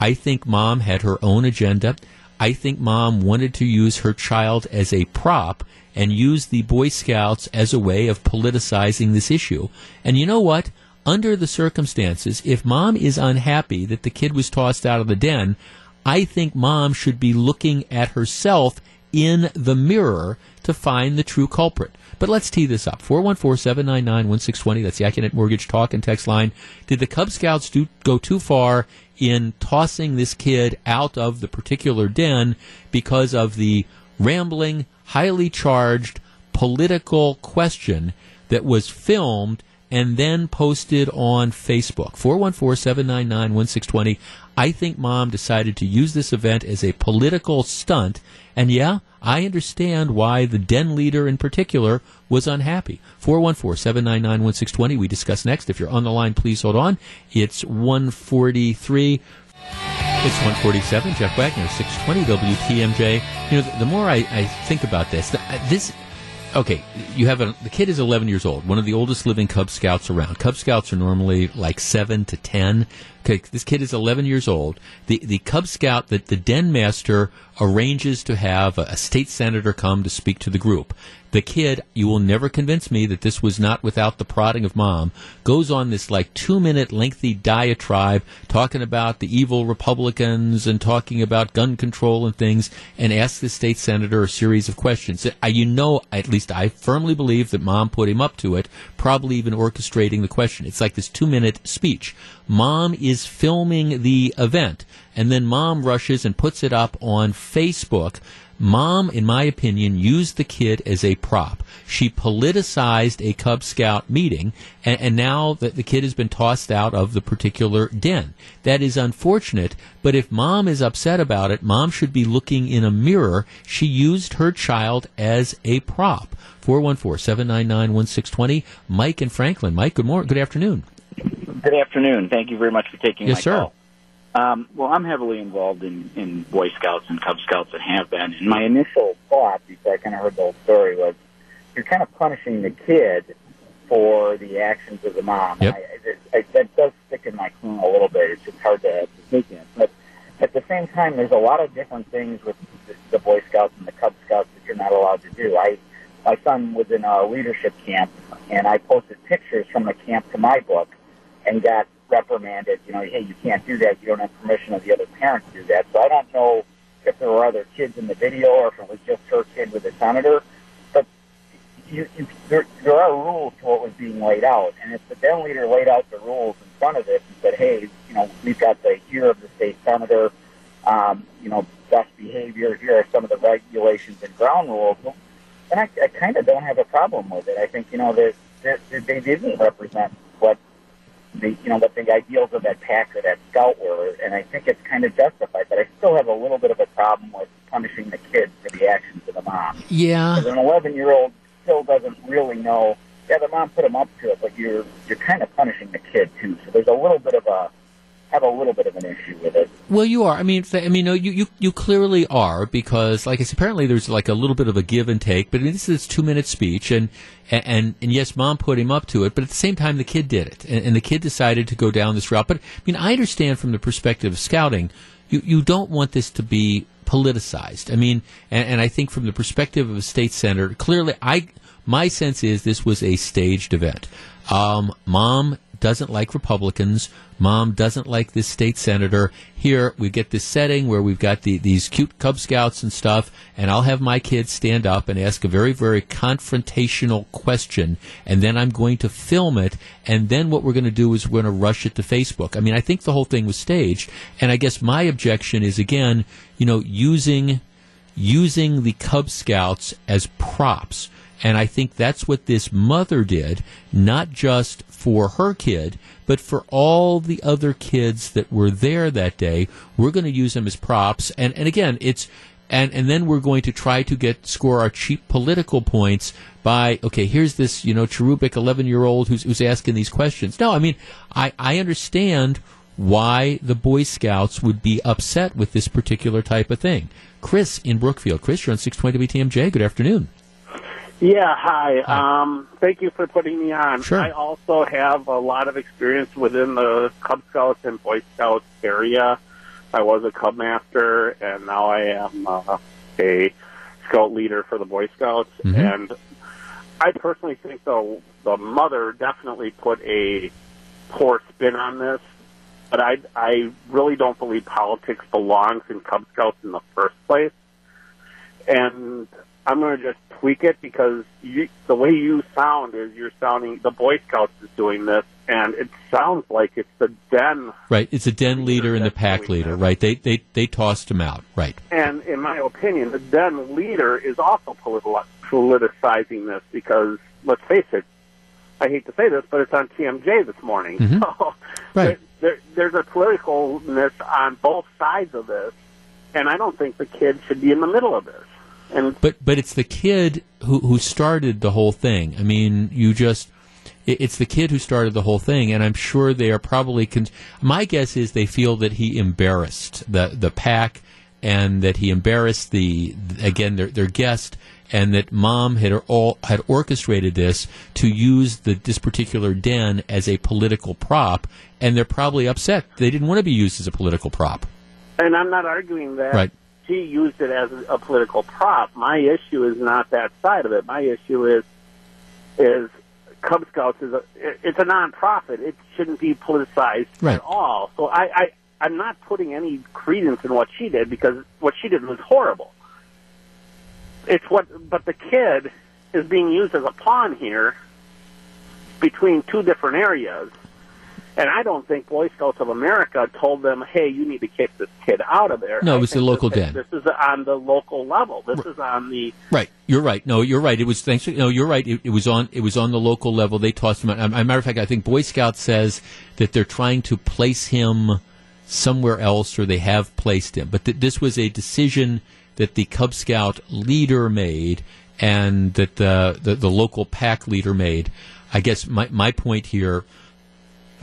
I think mom had her own agenda. I think mom wanted to use her child as a prop and use the Boy Scouts as a way of politicizing this issue. And you know what? under the circumstances, if mom is unhappy that the kid was tossed out of the den, I think mom should be looking at herself in the mirror to find the true culprit. But let's tee this up. 414-799-1620. That's the Accunet Mortgage Talk and Text line. Did the Cub Scouts do, go too far in tossing this kid out of the particular den because of the rambling, highly charged political question that was filmed and then posted on Facebook. 414-799-1620. I think mom decided to use this event as a political stunt. And yeah, I understand why the den leader in particular was unhappy. 414-799-1620. We discuss next. If you're on the line, please hold on. It's 143. It's 147. Jeff Wagner, 620 WTMJ. You know, the, more I, I, think about this, the, uh, this okay, you have a the kid is 11 years old, one of the oldest living Cub Scouts around. Cub Scouts are normally like seven to 10. Okay, this kid is 11 years old. The the Cub Scout that the den master arranges to have a, a state senator come to speak to the group. The kid, you will never convince me that this was not without the prodding of mom, goes on this like two minute lengthy diatribe talking about the evil Republicans and talking about gun control and things and asks the state senator a series of questions. Uh, you know, at least I firmly believe that mom put him up to it, probably even orchestrating the question. It's like this two minute speech. Mom is filming the event and then mom rushes and puts it up on Facebook Mom, in my opinion, used the kid as a prop. She politicized a Cub Scout meeting, and, and now that the kid has been tossed out of the particular den. That is unfortunate, but if mom is upset about it, mom should be looking in a mirror. She used her child as a prop. 414-799-1620. Mike and Franklin. Mike, good morning. Good afternoon. Good afternoon. Thank you very much for taking yes, my sir. call. Um, well, I'm heavily involved in, in Boy Scouts and Cub Scouts and have been. And my initial thought before I kind of heard the whole story was you're kind of punishing the kid for the actions of the mom. Yep. I, I, that does stick in my craw a little bit. It's just hard to, to take in. But at the same time, there's a lot of different things with the, the Boy Scouts and the Cub Scouts that you're not allowed to do. I, my son was in a leadership camp, and I posted pictures from the camp to my book and got reprimanded, you know, hey, you can't do that. You don't have permission of the other parent to do that. So I don't know if there were other kids in the video or if it was just her kid with the senator. But you, you, there, there are rules to what was being laid out. And if the den leader laid out the rules in front of it and said, hey, you know, we've got the year of the state senator, um, you know, best behavior, here are some of the regulations and ground rules, well, then I, I kind of don't have a problem with it. I think, you know, that, that, that they didn't represent what the you know what the ideals of that pack or that scout were, and I think it's kind of justified. But I still have a little bit of a problem with punishing the kid for the actions of the mom. Yeah, because an 11 year old still doesn't really know. Yeah, the mom put him up to it, but you're you're kind of punishing the kid too. So there's a little bit of a have a little bit of an issue with it. Well, you are. I mean, I mean, no, you, you you clearly are because, like I said, apparently there's like a little bit of a give and take. But I mean, this is two minute speech, and and and yes, mom put him up to it, but at the same time, the kid did it, and, and the kid decided to go down this route. But I mean, I understand from the perspective of scouting, you you don't want this to be politicized. I mean, and, and I think from the perspective of a state senator, clearly, I my sense is this was a staged event. Um, mom doesn't like Republicans. Mom doesn't like this state senator. Here we get this setting where we've got the, these cute Cub Scouts and stuff, and I'll have my kids stand up and ask a very, very confrontational question, and then I'm going to film it, and then what we're going to do is we're going to rush it to Facebook. I mean, I think the whole thing was staged, and I guess my objection is again, you know, using using the Cub Scouts as props. And I think that's what this mother did, not just for her kid, but for all the other kids that were there that day. We're going to use them as props. And, and again, it's, and, and then we're going to try to get, score our cheap political points by, okay, here's this, you know, cherubic 11 year old who's, who's asking these questions. No, I mean, I, I understand why the Boy Scouts would be upset with this particular type of thing. Chris in Brookfield. Chris, you're on 620 WTMJ. Good afternoon. Yeah, hi. Hi. Um, thank you for putting me on. Sure. I also have a lot of experience within the Cub Scouts and Boy Scouts area. I was a Cub Master, and now I am uh, a Scout leader for the Boy Scouts. Mhm. And I personally think the the mother definitely put a poor spin on this, but I I really don't believe politics belongs in Cub Scouts in the first place. And I'm going to just tweak it because you, the way you sound is you're sounding the Boy Scouts is doing this, and it sounds like it's the den. Right. It's a den leader and the pack leader. Right. They they they tossed him out. Right. And in my opinion, the den leader is also politi- politicizing this because let's face it, I hate to say this, but it's on TMJ this morning. Mhm. So Right. there, there's a politicalness on both sides of this, and I don't think the kid should be in the middle of this. And But but it's the kid who who started the whole thing. I mean, you just it- it's the kid who started the whole thing, and I'm sure they are probably. Con- my guess is they feel that he embarrassed the the pack, and that he embarrassed the again their their guest, and that mom had all had orchestrated this to use the this particular den as a political prop, and they're probably upset. They didn't want to be used as a political prop. and I'm not arguing that Right. She used it as a political prop. My issue is not that side of it. My issue is is Cub Scouts is a it's a nonprofit. It shouldn't be politicized Right. at all. So I, I I'm not putting any credence in what she did because what she did was horrible. It's what, but the kid is being used as a pawn here between two different areas. And I don't think Boy Scouts of America told them, "Hey, you need to kick this kid out of there." No, it was the local this, den. This is on the local level. This is on the Right, you're right. No, you're right. It was thanks. No, you're right. It, it was on. It was on the local level. They tossed him out. As a matter of fact, I think Boy Scout says that they're trying to place him somewhere else, or they have placed him. But th- this was a decision that the Cub Scout leader made, and that the the, the local pack leader made. I guess my my point here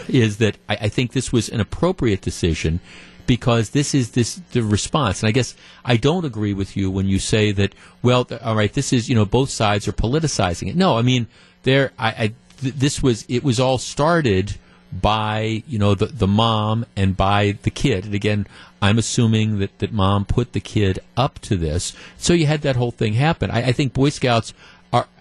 is that I, I think this was an appropriate decision because this is this the response. And I guess I don't agree with you when you say that. Well, th- all right, this is you know both sides are politicizing it. No, I mean there. I, I th- this was it was all started by you know the the mom and by the kid. And again, I'm assuming that that mom put the kid up to this, so you had that whole thing happen. I, I think Boy Scouts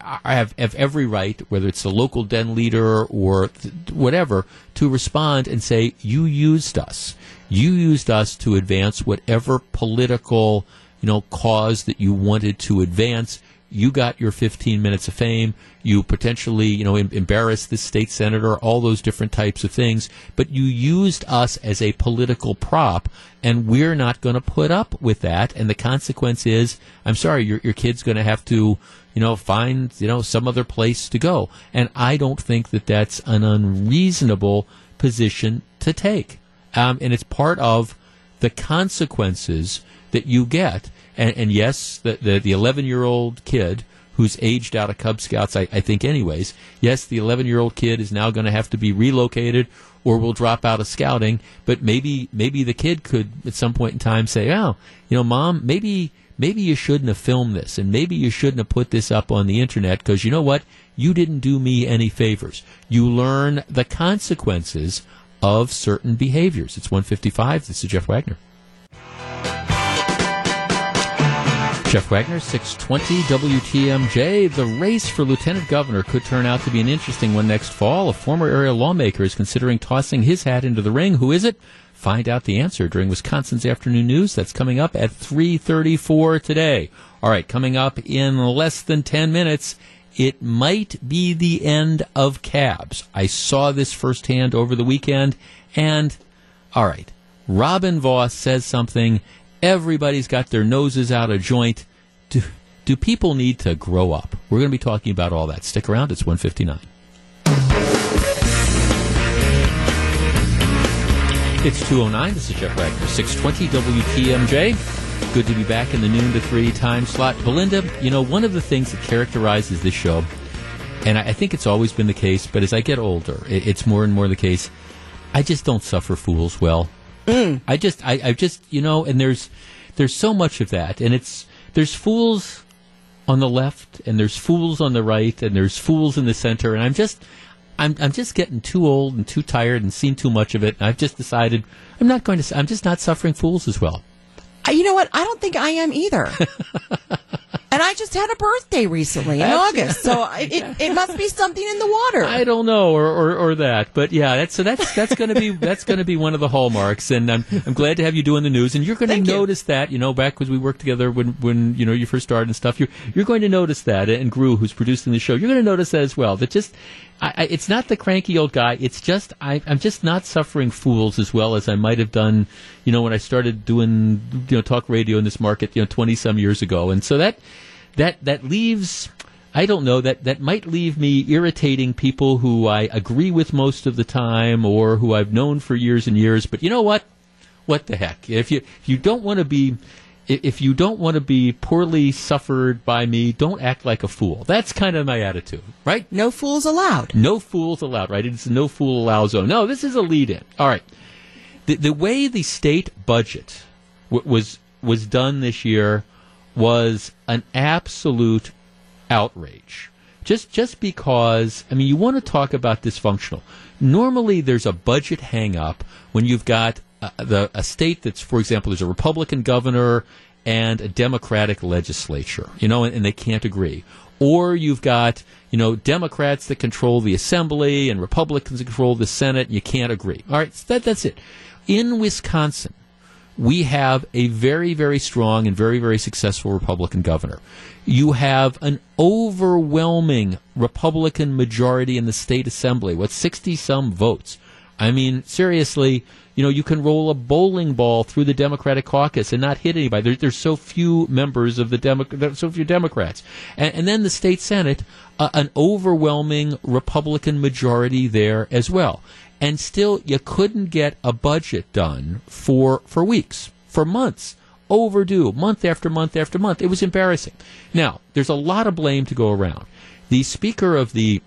are have, have every right, whether it's the local den leader or th- whatever, to respond and say, "You used us. You used us to advance whatever political, you know, cause that you wanted to advance. You got your 15 minutes of fame. You potentially, you know, em- embarrassed the state senator. All those different types of things. But you used us as a political prop, and we're not going to put up with that. And the consequence is, I'm sorry, your your kid's going to have to." you know, find, you know, some other place to go. And I don't think that that's an unreasonable position to take. Um, and it's part of the consequences that you get. And, and yes, the, the, the 11 year old kid who's aged out of Cub Scouts, I, I think, anyways, yes, the 11 year old kid is now going to have to be relocated or will drop out of scouting. But maybe, maybe the kid could at some point in time say, oh, you know, mom, maybe maybe you shouldn't have filmed this and maybe you shouldn't have put this up on the internet because you know what? You didn't do me any favors. You learn the consequences of certain behaviors. It's 155 this is jeff wagner Jeff Wagner, 620 WTMJ. The race for lieutenant governor could turn out to be an interesting one next fall. A former area lawmaker is considering tossing his hat into the ring. Who is it? Find out the answer during Wisconsin's afternoon news. That's coming up at 3:34 today. All right, coming up in less than 10 minutes, it might be the end of cabs. I saw this firsthand over the weekend and all right, Robin Vos says something everybody's got their noses out of joint. Do, do people need to grow up? We're going to be talking about all that. Stick around. It's 159. It's 209. This is Jeff Wagner, 620 WTMJ. Good to be back in the noon to three time slot. Belinda, you know, one of the things that characterizes this show, and I I think it's always been the case, but as I get older, it's more and more the case. I just don't suffer fools well. Mm. I just, I, I just, you know, and there's, there's so much of that, and it's, there's fools on the left, and there's fools on the right, and there's fools in the center, and I'm just, I'm, I'm just getting too old and too tired and seen too much of it, and I've just decided I'm not going to, I'm just not suffering fools as well. You know what? I don't think I am either. And I just had a birthday recently in August, so it, it, it must be something in the water. I don't know, or, or, or that, but yeah, that's so that's that's going to be that's going to be one of the hallmarks, and I'm I'm glad to have you doing the news, and you're going to Thank you. notice that, you know, back because we worked together when when you know you first started and stuff, you're you're going to notice that, and Gru, who's producing the show, you're going to notice that as well. That just I, it's not the cranky old guy. It's just I, I'm just not suffering fools as well as I might have done, you know, when I started doing you know talk radio in this market, you know, 20 some years ago, and so that that that leaves. I don't know that that might leave me irritating people who I agree with most of the time or who I've known for years and years. But you know what? What the heck? If you if you don't want to be if you don't want to be poorly suffered by me, don't act like a fool. That's kind of my attitude, right? No fools allowed. No fools allowed, right? It's a no fool allowed zone. No, this is a lead in. All right. The, the way the state budget w- was was done this year was an absolute outrage. Just just because I mean you want to talk about dysfunctional. Normally there's a budget hang up when you've got uh, the a state that's for example there's a Republican governor and a Democratic legislature, you know, and, and they can't agree. Or you've got, you know, Democrats that control the assembly and Republicans that control the Senate and you can't agree. All right, that that's it. In Wisconsin, we have a very, very strong and very, very successful Republican governor. You have an overwhelming Republican majority in the state assembly, what, 60 some votes. I mean, seriously, you know, you can roll a bowling ball through the Democratic caucus and not hit anybody. There, there's so few members of the Demo- so few Democrats, and, and then the state Senate, uh, an overwhelming Republican majority there as well. And still, you couldn't get a budget done for for weeks, for months, overdue, month after month after month. It was embarrassing. Now, there's a lot of blame to go around. The Speaker of the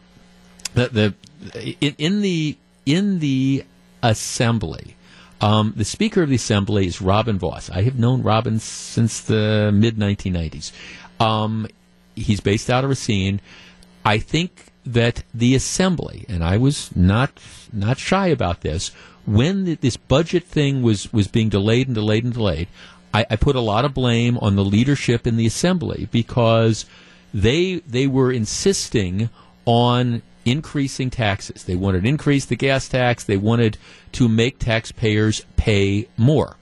the, the in, in the in the assembly. Um, the Speaker of the Assembly is Robin Vos. I have known Robin since the mid 1990s. Um, he's based out of Racine. I think that the Assembly, and I was not not shy about this, when the, this budget thing was was being delayed and delayed and delayed, I, I put a lot of blame on the leadership in the Assembly because they they were insisting on increasing taxes. They wanted to increase the gas tax. They wanted to make taxpayers pay more.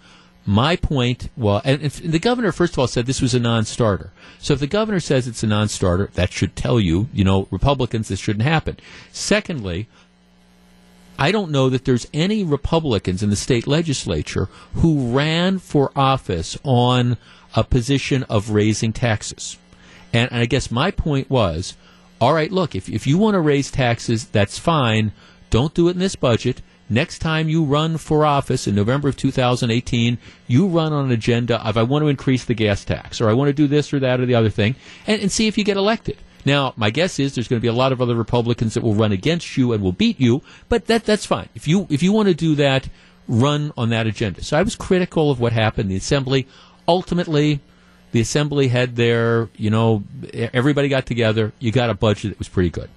My point, well, and, and the governor, first of all, said this was a non-starter. So if the governor says it's a non-starter, that should tell you, you know, Republicans, this shouldn't happen. Secondly, I don't know that there's any Republicans in the state legislature who ran for office on a position of raising taxes. And, and I guess my point was, all right, look, if, if you want to raise taxes, that's fine. Don't do it in this budget. Next time you run for office in November of 2018, you run on an agenda of I want to increase the gas tax, or I want to do this or that or the other thing, and, and see if you get elected. Now, my guess is there's going to be a lot of other Republicans that will run against you and will beat you, but that that's fine. If you if you want to do that, run on that agenda. So I was critical of what happened in the assembly. Ultimately, the assembly had their, you know, everybody got together. You got a budget that was pretty good.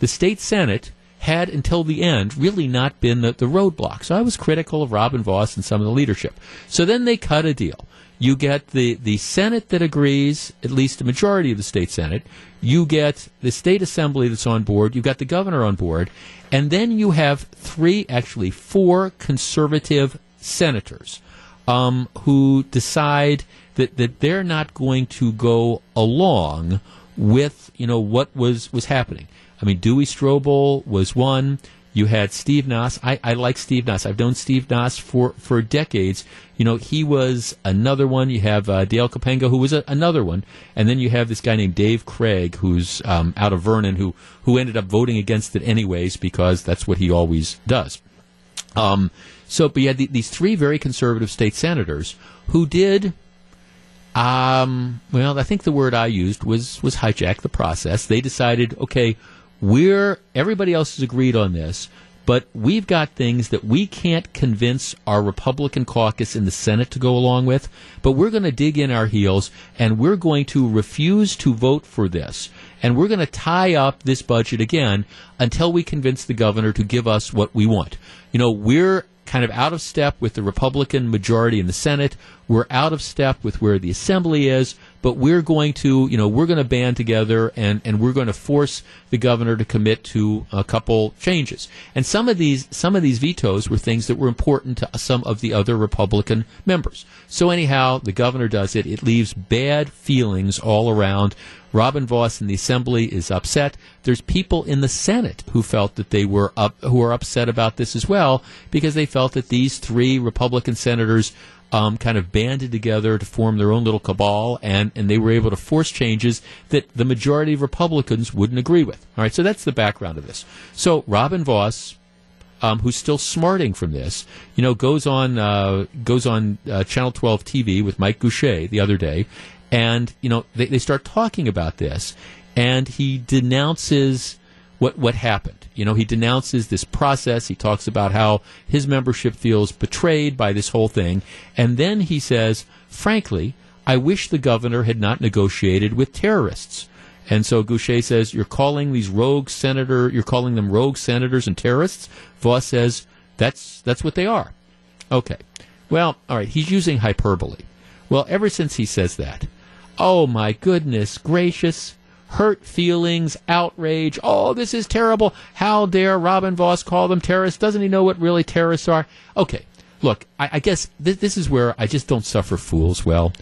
The state senate had until the end really not been the, the roadblock. So I was critical of Robin Vos and some of the leadership. So then they cut a deal. You get the, the Senate that agrees, at least a majority of the state Senate. You get the state assembly that's on board. You've got the governor on board. And then you have three, actually four conservative senators um, who decide that, that they're not going to go along with you know what was was happening. I mean, Duey Stroebel was one. You had Steve Nass. I, I like Steve Nass. I've known Steve Nass for, for decades. You know, he was another one. You have uh, Dale Kapenga, who was a, another one, and then you have this guy named Dave Craig, who's um, out of Vernon, who who ended up voting against it anyways because that's what he always does. Um, so, but you had the, these three very conservative state senators who did um, well, I think the word I used was was hijack the process. They decided, okay, we're everybody else has agreed on this, but we've got things that we can't convince our Republican caucus in the Senate to go along with, but we're going to dig in our heels and we're going to refuse to vote for this. And we're going to tie up this budget again until we convince the governor to give us what we want. You know, we're kind of out of step with the Republican majority in the Senate. We're out of step with where the Assembly is, but we're going to, you know, we're going to band together and, and we're going to force the governor to commit to a couple changes. And some of these, some of these vetoes were things that were important to some of the other Republican members. So anyhow, the governor does it. It leaves bad feelings all around. Robin Vos in the Assembly is upset. There's people in the Senate who felt that they were up, who are upset about this as well because they felt that these three Republican senators um, kind of banded together to form their own little cabal, and, and they were able to force changes that the majority of Republicans wouldn't agree with. All right, so that's the background of this. So Robin Vos. um, who's still smarting from this, you know, goes on uh, goes on uh, Channel 12 TV with Mike Gousha the other day, and you know they, they start talking about this, and he denounces what what happened. You know, he denounces this process. He talks about how his membership feels betrayed by this whole thing, and then he says, frankly, I wish the governor had not negotiated with terrorists. And so Gousha says, You're calling these rogue senator you're calling them rogue senators and terrorists? Vos says, That's that's what they are. Okay. Well, all right, he's using hyperbole. Well, ever since he says that, oh my goodness gracious, hurt feelings, outrage. Oh, this is terrible. How dare Robin Vos call them terrorists? Doesn't he know what really terrorists are? Okay, look, I, I guess th- this is where I just don't suffer fools well.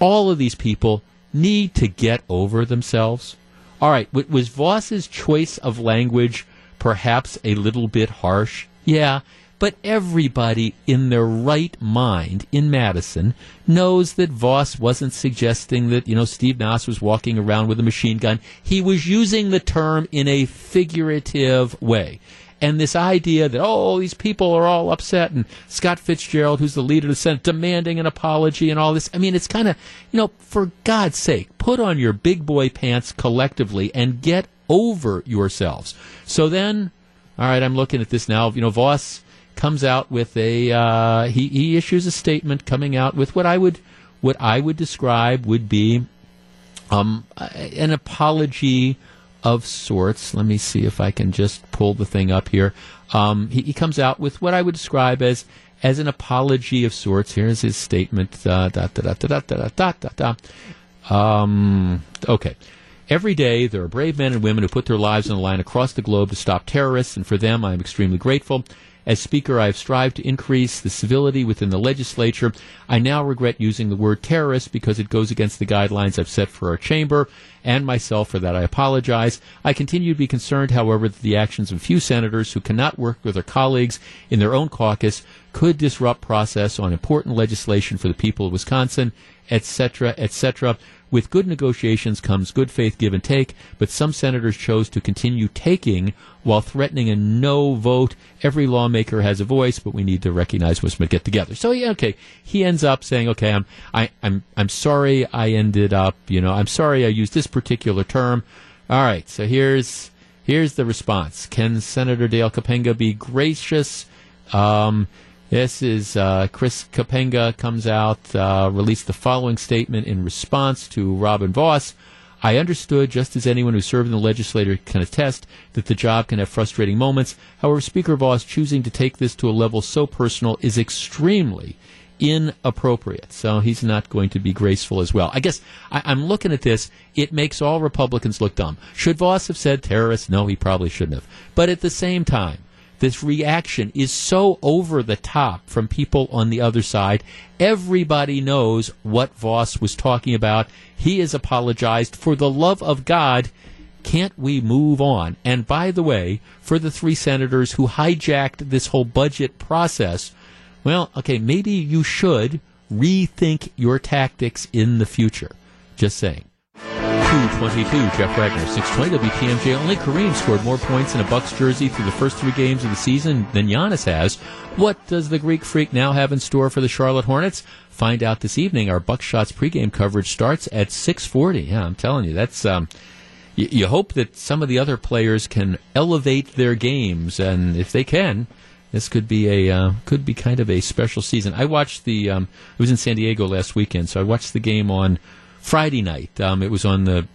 All of these people need to get over themselves. All right, w- was Vos's choice of language perhaps a little bit harsh? Yeah, but everybody in their right mind in Madison knows that Vos wasn't suggesting that, you know, Steve Nass was walking around with a machine gun. He was using the term in a figurative way. And this idea that, oh, these people are all upset, and Scott Fitzgerald, who's the leader of the Senate, demanding an apology and all this. I mean, it's kind of, you know, for God's sake, put on your big boy pants collectively and get over yourselves. So then, all right, I'm looking at this now. You know, Vos comes out with a uh, he he issues a statement coming out with what I would what I would describe would be um, an apology of sorts. Let me see if I can just pull the thing up here. Um, he, he, comes out with what I would describe as as an apology of sorts. Here's his statement. Uh, da, da, da, um, okay. Every day, there are brave men and women who put their lives on the line across the globe to stop terrorists, and for them, I am extremely grateful. As Speaker, I have strived to increase the civility within the legislature. I now regret using the word terrorist because it goes against the guidelines I've set for our chamber and myself. For that, I apologize. I continue to be concerned, however, that the actions of a few senators who cannot work with their colleagues in their own caucus could disrupt process on important legislation for the people of Wisconsin, etc., etc. With good negotiations comes good faith give and take, but some senators chose to continue taking while threatening a no vote. Every lawmaker has a voice, but we need to recognize what's going to get together. So yeah, okay, he ends up saying, okay, I'm I, I'm I'm sorry I ended up, you know, I'm sorry I used this particular term. All right, so here's here's the response. Can Senator Dale Kapenga be gracious? Um, this is uh, Chris Kapenga comes out, uh, released the following statement in response to Robin Vos. I understood, just as anyone who served in the legislature can attest, that the job can have frustrating moments. However, Speaker Vos choosing to take this to a level so personal is extremely inappropriate. So he's not going to be graceful as well. I guess I, am looking at this. It makes all Republicans look dumb. Should Vos have said terrorists? No, he probably shouldn't have. But at the same time, this reaction is so over the top from people on the other side. Everybody knows what Vos was talking about. He has apologized. For the love of God, can't we move on? And by the way, for the three senators who hijacked this whole budget process, well, okay, maybe you should rethink your tactics in the future. Just saying. 222, Jeff Wagner, 620 WTMJ. Only Kareem scored more points in a Bucks jersey through the first three games of the season than Giannis has. What does the Greek Freak now have in store for the Charlotte Hornets? Find out this evening. Our Buckshots pregame coverage starts at 640. Yeah, I'm telling you, that's, um, you, you hope that some of the other players can elevate their games, and if they can, this could be a uh, could be kind of a special season. I watched the um, I was in San Diego last weekend, so I watched the game on Friday night. Um, it was on the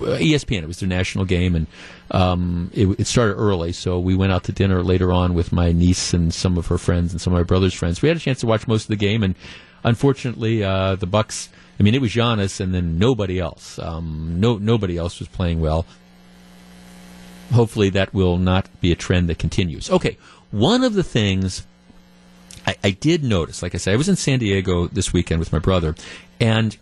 uh, ESPN. It was their national game, and um, it, it, started early. So we went out to dinner later on with my niece and some of her friends and some of my brother's friends. We had a chance to watch most of the game, and unfortunately, uh, the Bucks. I mean, it was Giannis, and then nobody else. Um, no, nobody else was playing well. Hopefully, that will not be a trend that continues. Okay, one of the things I, I did notice, like I said, I was in San Diego this weekend with my brother, and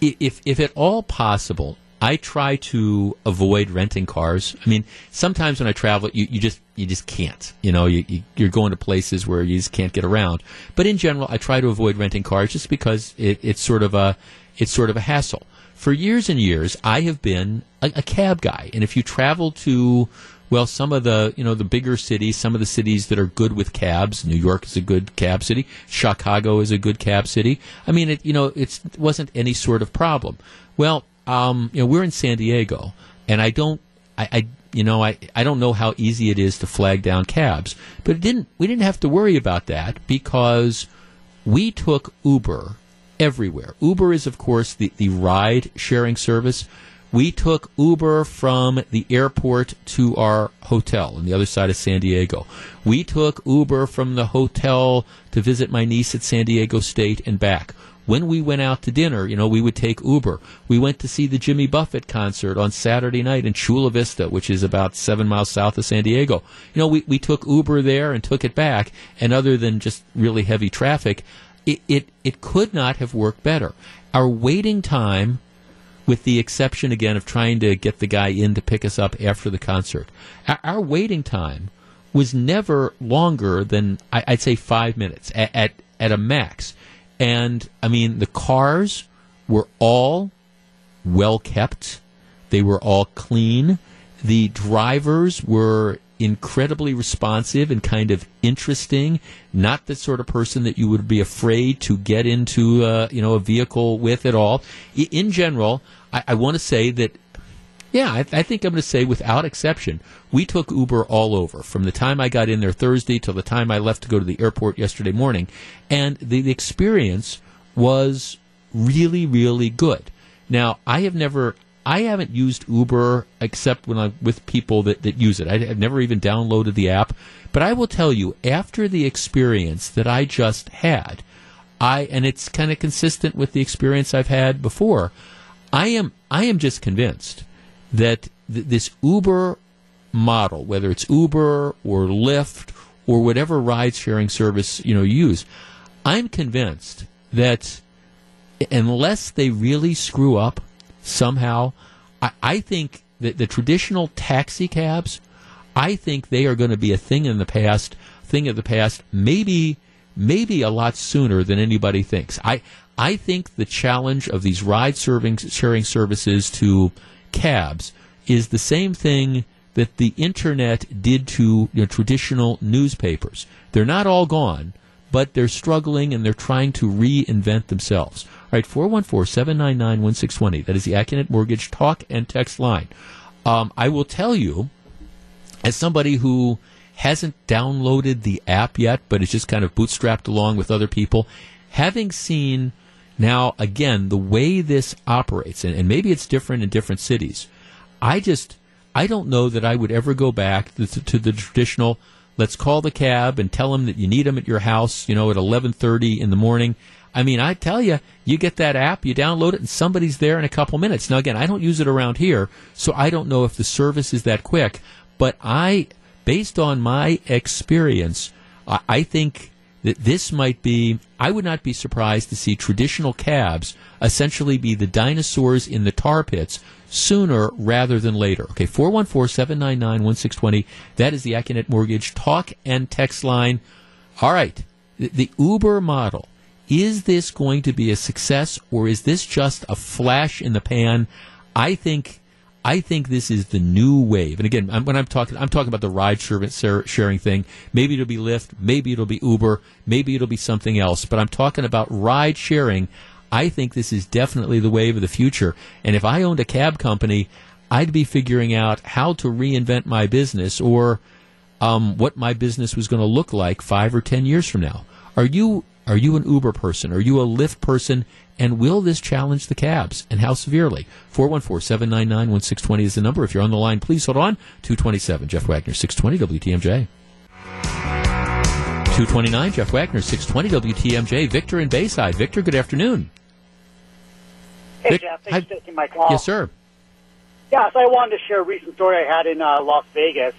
if if at all possible, I try to avoid renting cars. I mean, sometimes when I travel, you, you just you just can't. You know, you, you, are going to places where you just can't get around. But in general, I try to avoid renting cars just because it, it's sort of a it's sort of a hassle. For years and years, I have been a, a cab guy, and if you travel to well, some of the you know the bigger cities, some of the cities that are good with cabs. New York is a good cab city. Chicago is a good cab city. I mean, it you know it wasn't any sort of problem. Well, um, you know, we're in San Diego, and I don't, I, I you know, I, I don't know how easy it is to flag down cabs, but it didn't. We didn't have to worry about that because we took Uber everywhere. Uber is, of course, the, the ride sharing service. We took Uber from the airport to our hotel on the other side of San Diego. We took Uber from the hotel to visit my niece at San Diego State and back. When we went out to dinner, you know, we would take Uber. We went to see the Jimmy Buffett concert on Saturday night in Chula Vista, which is about seven miles south of San Diego. You know, we, we took Uber there and took it back. And other than just really heavy traffic, it, it, it could not have worked better. Our waiting time with the exception again of trying to get the guy in to pick us up after the concert. Our, our waiting time was never longer than I, would say five minutes at, at, at a max. And I mean, the cars were all well kept. They were all clean. The drivers were incredibly responsive and kind of interesting. Not the sort of person that you would be afraid to get into, uh, you know, a vehicle with at all. In general, I, I want to say that, yeah, I, I think I'm going to say without exception, we took Uber all over from the time I got in there Thursday till the time I left to go to the airport yesterday morning, and the, the experience was really, really good. Now, I have never I haven't used Uber except when I'm with people that, that use it. I, have never even downloaded the app. But I will tell you, after the experience that I just had, I and it's kind of consistent with the experience I've had before. I am I am just convinced that th- this Uber model, whether it's Uber or Lyft or whatever ride sharing service you know use, I'm convinced that unless they really screw up somehow, I, I think that the traditional taxi cabs, I think they are going to be a thing in the past, thing of the past, maybe maybe a lot sooner than anybody thinks. I I think the challenge of these ride serving, sharing services to cabs is the same thing that the internet did to you know, traditional newspapers. They're not all gone, but they're struggling and they're trying to reinvent themselves. All right, 414 799 1620. That is the Accunet Mortgage talk and text line. Um, I will tell you, as somebody who hasn't downloaded the app yet, but is just kind of bootstrapped along with other people, having seen now, again, the way this operates, and, and maybe it's different in different cities, I just, I don't know that I would ever go back to, to the traditional, let's call the cab and tell them that you need them at your house, you know, at 1130 in the morning. I mean, I tell you, you get that app, you download it, and somebody's there in a couple minutes. Now, again, I don't use it around here, so I don't know if the service is that quick. But I, based on my experience, I, I think that this might be, I would not be surprised to see traditional cabs essentially be the dinosaurs in the tar pits sooner rather than later. Okay, 414 799 1620. That is the Accunet Mortgage talk and text line. All right, the, the Uber model. Is this going to be a success or is this just a flash in the pan? I think I think this is the new wave. And again, I'm, when I'm talking, I'm talking about the ride sharing thing. Maybe it'll be Lyft, maybe it'll be Uber, maybe it'll be something else. But I'm talking about ride sharing. I think this is definitely the wave of the future. And if I owned a cab company, I'd be figuring out how to reinvent my business or um, what my business was going to look like five or ten years from now. Are you are you an Uber person? Are you a Lyft person? And will this challenge the cabs? And how severely? 414 799 1620 is the number. If you're on the line, please hold on. 227. Jeff Wagner, 620 WTMJ. 229, Jeff Wagner, 620 WTMJ. Victor in Bayside. Victor, good afternoon. Hey, Vic- Jeff. Thanks for taking my call. Yes, sir. Yeah, so I wanted to share a recent story I had in uh, Las Vegas.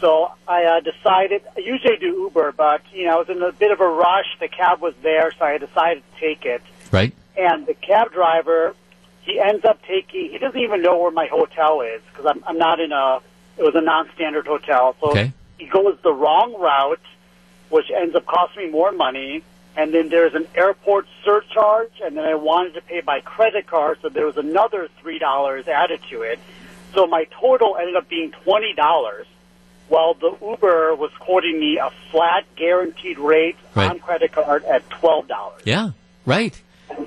So I uh, decided, I usually do Uber, but, you know, I was in a bit of a rush. The cab was there, so I decided to take it. Right? And the cab driver, he ends up taking, he doesn't even know where my hotel is because I'm, I'm not in a, it was a non-standard hotel. So Okay. he goes the wrong route, which ends up costing me more money. And then there's an airport surcharge, and then I wanted to pay by credit card, so there was another three dollars added to it. So my total ended up being twenty dollars, while the Uber was quoting me a flat guaranteed rate Right. on credit card at twelve dollars. Yeah, right.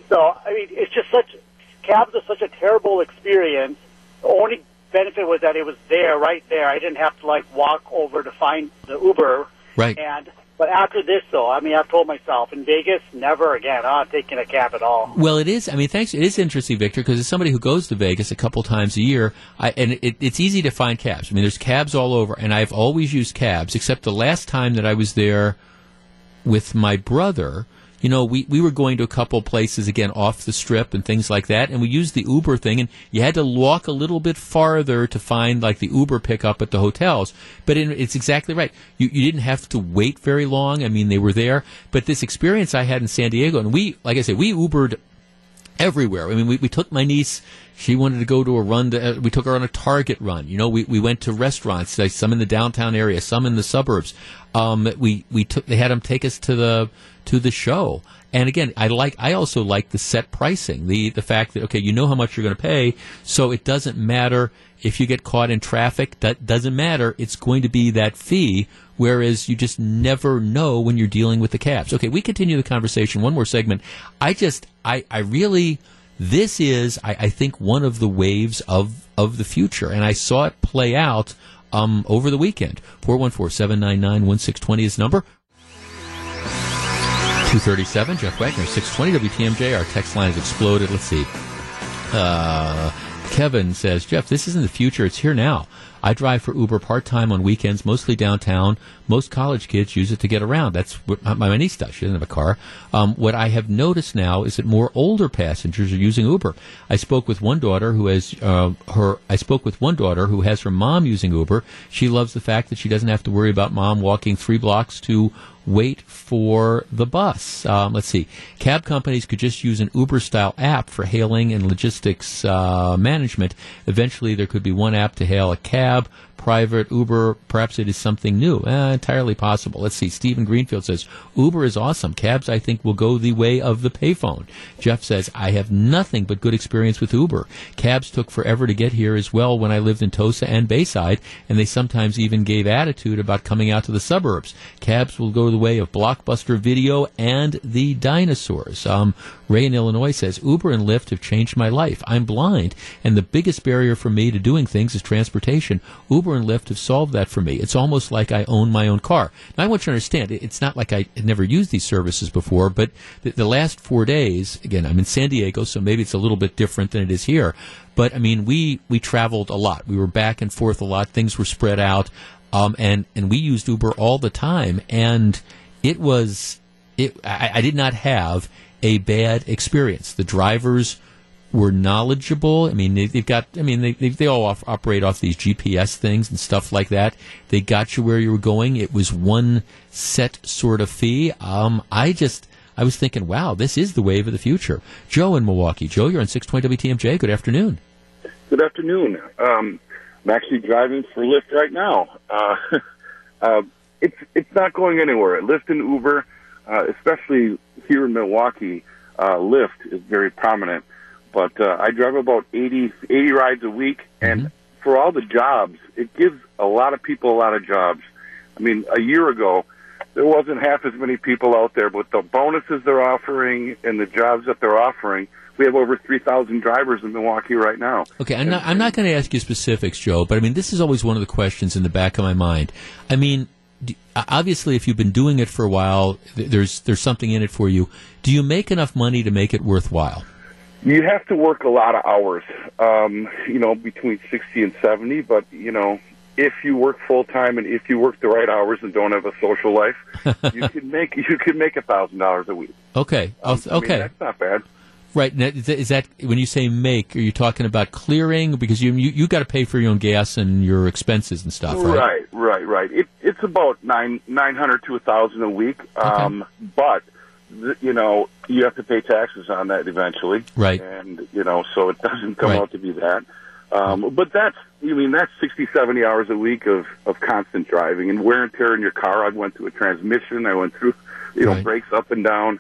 So I mean, it's just such cabs are such a terrible experience. The only benefit was that it was there, right there. I didn't have to like walk over to find the Uber. Right. And but after this, though, I mean, I've told myself in Vegas, never again. I'm not taking a cab at all. Well, it is. I mean, thanks. It is interesting, Victor, because as somebody who goes to Vegas a couple times a year, I, and it, it's easy to find cabs. I mean, there's cabs all over, and I've always used cabs, except the last time that I was there with my brother. You know, we, we were going to a couple places again off the strip and things like that, and we used the Uber thing, and you had to walk a little bit farther to find like the Uber pickup at the hotels. But it's exactly right. You you didn't have to wait very long. I mean, they were there. But this experience I had in San Diego, and we, like I said, we Ubered everywhere. I mean, we, we took my niece. She wanted to go to a run. To, uh, we took her on a Target run. You know, we, we went to restaurants, some in the downtown area, some in the suburbs. Um, we we took. They had them take us to the to the show. And again, I like. I also like the set pricing. The the fact that okay, you know how much you're going to pay, so it doesn't matter if you get caught in traffic. That doesn't matter. It's going to be that fee. Whereas you just never know when you're dealing with the cabs. Okay, we continue the conversation. One more segment. I just, I, I really, this is, I, I think, one of the waves of of the future, and I saw it play out um, over the weekend. 414-799-1620 is the number. 237, Jeff Wagner, 620 WTMJ. Our text line has exploded. Let's see. Uh, Kevin says, Jeff, this isn't the future. It's here now. I drive for Uber part time on weekends, mostly downtown. Most college kids use it to get around. That's what my, niece does. She doesn't have a car. Um, what I have noticed now is that more older passengers are using Uber. I spoke with one daughter who has uh, her. I spoke with one daughter who has her mom using Uber. She loves the fact that she doesn't have to worry about mom walking three blocks to wait for the bus. Um, let's see. Cab companies could just use an Uber style app for hailing and logistics uh, management. Eventually, there could be one app to hail a cab, tab private Uber. Perhaps it is something new. Eh, entirely possible. Let's see. Stephen Greenfield says Uber is awesome. Cabs, I think, will go the way of the payphone. Jeff says I have nothing but good experience with Uber. Cabs took forever to get here as well when I lived in Tosa and Bayside, and they sometimes even gave attitude about coming out to the suburbs. Cabs will go the way of Blockbuster Video and the dinosaurs. Um, Ray in Illinois says Uber and Lyft have changed my life. I'm blind, and the biggest barrier for me to doing things is transportation. Uber and Lyft have solved that for me. It's almost like I own my own car. Now, I want you to understand, it's not like I never used these services before, but the, the last four days, again, I'm in San Diego, so maybe it's a little bit different than it is here. But I mean, we we traveled a lot. We were back and forth a lot. Things were spread out, um, and and we used Uber all the time, and it was it. I, I did not have a bad experience. The drivers were knowledgeable. I mean, they, they've got. I mean, they they, they all off, operate off these GPS things and stuff like that. They got you where you were going. It was one set sort of fee. Um, I just. I was thinking, wow, this is the wave of the future. Joe in Milwaukee. Joe, you're on 620 WTMJ. Good afternoon. Good afternoon. Um, I'm actually driving for Lyft right now. Uh, uh, it's it's not going anywhere. Lyft and Uber, uh, especially here in Milwaukee, uh, Lyft is very prominent. But uh, I drive about 80, 80 rides a week, and for all the jobs, it gives a lot of people a lot of jobs. I mean, a year ago, there wasn't half as many people out there, but the bonuses they're offering and the jobs that they're offering, we have over 3,000 drivers in Milwaukee right now. Okay, I'm not, I'm not going to ask you specifics, Joe, but I mean, this is always one of the questions in the back of my mind. I mean, do, obviously, if you've been doing it for a while, there's there's something in it for you. Do you make enough money to make it worthwhile? You have to work a lot of hours, um, you know, between 60 and 70, but, you know, if you work full time and if you work the right hours and don't have a social life, you can make you can make a thousand dollars a week. Okay. Um, I mean, okay. that's not bad. Right. Is that when you say make? Are you talking about clearing because you you, you got to pay for your own gas and your expenses and stuff, right? Right, right, right. It, it's about nine nine hundred to a thousand a week. Um, But th- you know, you have to pay taxes on that eventually. Right. And you know, so it doesn't come Right. out to be that. Um, but that's, I mean, that's 60, 70 hours a week of, of constant driving and wear and tear in your car. I went through a transmission. I went through, you know, Right. brakes up and down.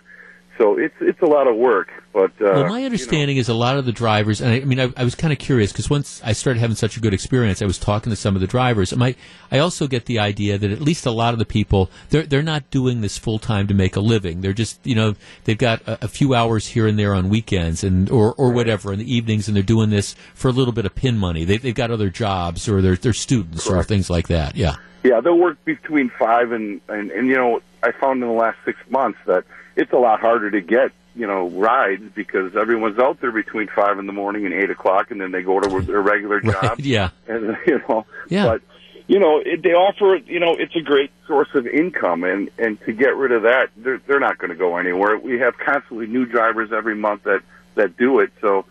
So it's, it's a lot of work, but, uh, well, my understanding is a lot of the drivers, and I, I mean, I, I was kind of curious because once I started having such a good experience, I was talking to some of the drivers. And my, I also get the idea that at least a lot of the people, they're they're not doing this full time to make a living. They're just, you know, they've got a, a few hours here and there on weekends and or or whatever in the evenings, and they're doing this for a little bit of pin money. They, they've got other jobs or they're they're students or things like that. Yeah. Yeah, they'll work between five and, and and you know I found in the last six months that it's a lot harder to get you know rides because everyone's out there between five in the morning and eight o'clock, and then they go to their regular Right, job. yeah. and you know, Yeah. but you know it, they offer you know it's a great source of income, and and to get rid of that, they're they're not going to go anywhere. We have constantly new drivers every month that that do it, so.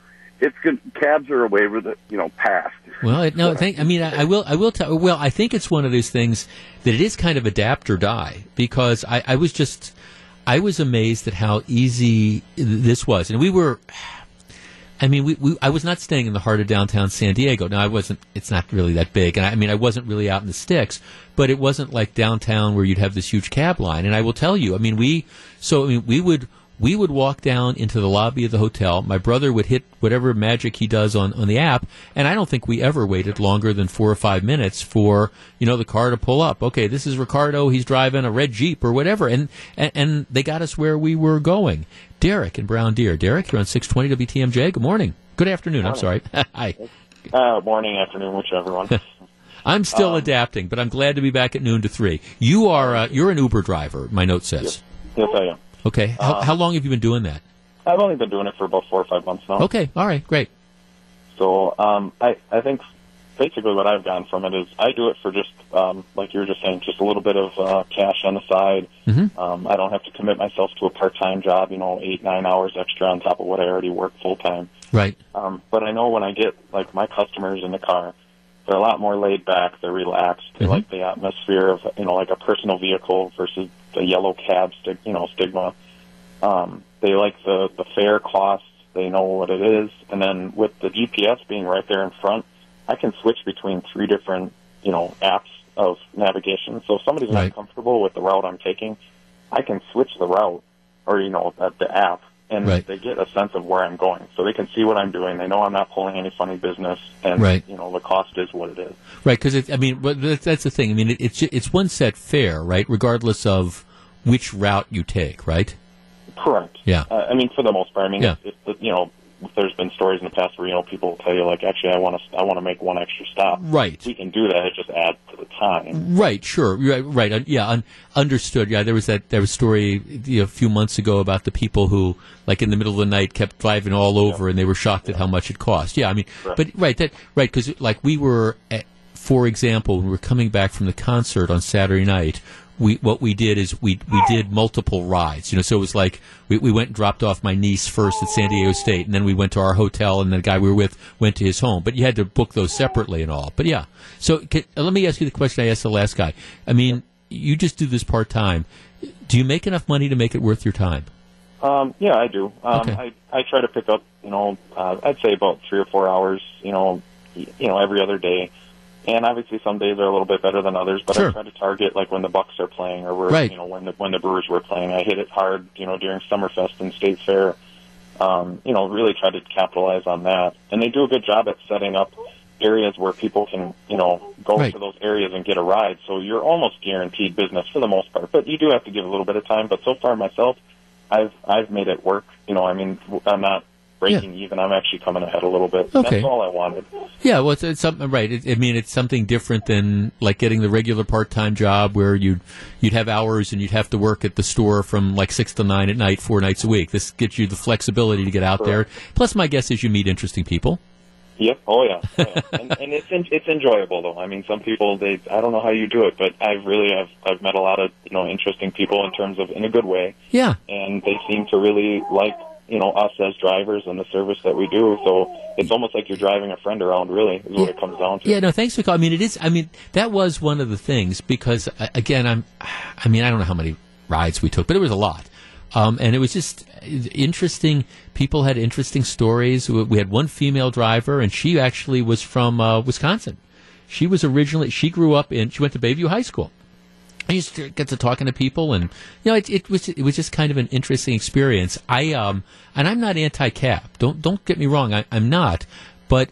It's good. Cabs are a waiver that you know passed. Well, it, no, thank, I mean, I, I will, I will tell. Well, I think it's one of those things that it is kind of adapt or die because I, I was just, I was amazed at how easy this was, and we were. I mean, we, we, I was not staying in the heart of downtown San Diego. Now, I wasn't. It's not really that big, and I, I mean, I wasn't really out in the sticks. But it wasn't like downtown where you'd have this huge cab line. And I will tell you, I mean, we. So I mean, we would we would walk down into the lobby of the hotel. My brother would hit whatever magic he does on, on the app, and I don't think we ever waited longer than four or five minutes for you know the car to pull up. Okay, this is Ricardo. He's driving a red Jeep or whatever, and and, and they got us where we were going. Derek and Brown Deer. Derek, you're on 620 WTMJ. Good morning. Good afternoon. I'm sorry. Hi. Uh, morning, afternoon, whichever one. I'm still Um, adapting, but I'm glad to be back at noon to three. You are uh, you're an Uber driver. My note says. yes, I am. Okay. How, Uh, how long have you been doing that? I've only been doing it for about four or five months now. Okay. All right. Great. So um, I, I think basically what I've gotten from it is I do it for just, um, like you were just saying, just a little bit of uh, cash on the side. Mhm. Um, I don't have to commit myself to a part-time job, you know, eight, nine hours extra on top of what I already work full-time. Right. Um, but I know when I get like my customers in the car, they're a lot more laid back. They're relaxed. They like the atmosphere of you know like a personal vehicle versus the yellow cab, sti- you know, stigma. Um, they like the the fare costs. They know what it is, and then with the GPS being right there in front, I can switch between three different you know apps of navigation. So if somebody's Right. not comfortable with the route I'm taking, I can switch the route or you know the, the app, and Right. they get a sense of where I'm going, so they can see what I'm doing. They know I'm not pulling any funny business, and Right. you know the cost is what it is. Right. Because I mean, but that's, the thing. I mean, it, it's it's one set fare, right? Regardless of which route you take, right? Correct. Yeah. Uh, I mean, for the most part. I mean, Yeah. it, it, you know, there's been stories in the past where you know people will tell you like, actually, I want to, I want to make one extra stop. Right. We can do that. It just adds to the time. Right, sure, right, right. yeah, un- understood. Yeah, there was that there was a story you know, a few months ago about the people who, like in the middle of the night, kept driving all over, and they were shocked at how much it cost. Yeah, I mean, Right. but right, that right because like we were, at, for example, when we were coming back from the concert on Saturday night. We, what we did is we we did multiple rides, you know. So it was like we, we went and dropped off my niece first at San Diego State, and then we went to our hotel, and the guy we were with went to his home. But you had to book those separately and all. But yeah, so can, uh, let me ask you the question I asked the last guy. I mean, you just do this part time. Do you make enough money to make it worth your time? Um, yeah, I do. Um, Okay. I I try to pick up, you know, uh, I'd say about three or four hours, you know, you know, every other day. And obviously, some days are a little bit better than others. But Sure. I try to target like when the Bucks are playing, or we're, Right. you know, when the when the Brewers were playing. I hit it hard, you know, during Summerfest and State Fair. Um, you know, really try to capitalize on that. And they do a good job at setting up areas where people can, you know, go Right. to those areas and get a ride. So you're almost guaranteed business for the most part. But you do have to give a little bit of time. But so far myself, I've I've made it work. You know, I mean, I'm not breaking even. I'm actually coming ahead a little bit. Okay. That's all I wanted. Yeah, well, it's, it's something right. It, I mean, it's something different than like getting the regular part-time job where you'd you'd have hours and you'd have to work at the store from like six to nine at night, four nights a week. This gets you the flexibility to get out there. Plus, my guess is you meet interesting people. Yep. Oh yeah. Oh, yeah. and, and it's en- it's enjoyable though. I mean, some people they I don't know how you do it, but I've really I've I've met a lot of you know interesting people in terms of in a good way, Yeah. and they seem to really like you know us as drivers and the service that we do. So it's almost like you're driving a friend around. Really, is what it comes down to. Yeah, no, thanks for calling. I mean, it is. I mean, that was one of the things because uh, again, I'm. I mean, I don't know how many rides we took, but it was a lot, um, and it was just interesting. People had interesting stories. We had one female driver, and she actually was from uh, Wisconsin. She was originally. She grew up in. She went to Bayview High School. I used to get to talking to people, and you know, it, it was it was just kind of an interesting experience. I um, and I'm not anti-cap. Don't don't get me wrong. I, I'm not, but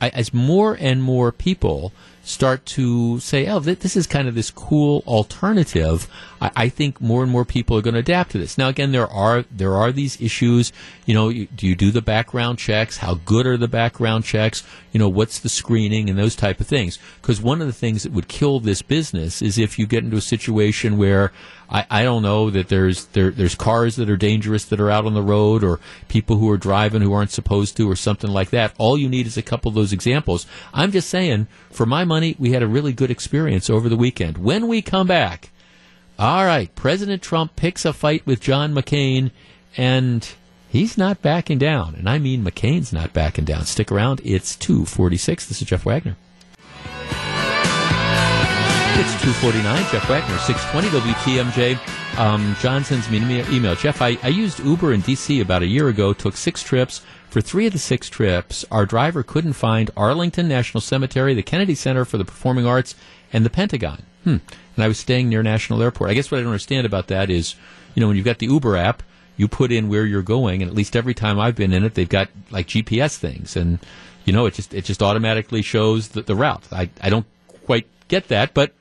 I, as more and more people start to say, "Oh, th- this is kind of this cool alternative," I, I think more and more people are going to adapt to this. Now, again, there are there are these issues. You know, you, do you do the background checks? How good are the background checks? You know, what's the screening and those type of things? Because one of the things that would kill this business is if you get into a situation where I, I don't know that there's there, there's cars that are dangerous that are out on the road or people who are driving who aren't supposed to or something like that. All you need is a couple of those examples. I'm just saying, for my money, we had a really good experience over the weekend. When we come back, all right, President Trump picks a fight with John McCain, and he's not backing down. And I mean McCain's not backing down. Stick around. It's 246. This is Jeff Wagner. It's 249. Jeff Wagner, 620 WTMJ. Um, John sends me an email-. Jeff, I, I used Uber in D.C. about a year ago, took six trips. For three of the six trips, our driver couldn't find Arlington National Cemetery, the Kennedy Center for the Performing Arts, and the Pentagon. Hmm. And I was staying near National Airport. I guess what I don't understand about that is, you know, when you've got the Uber app, you put in where you're going, and at least every time I've been in it, they've got like GPS things, and you know, it just it just automatically shows the, the route. I I don't quite get that, but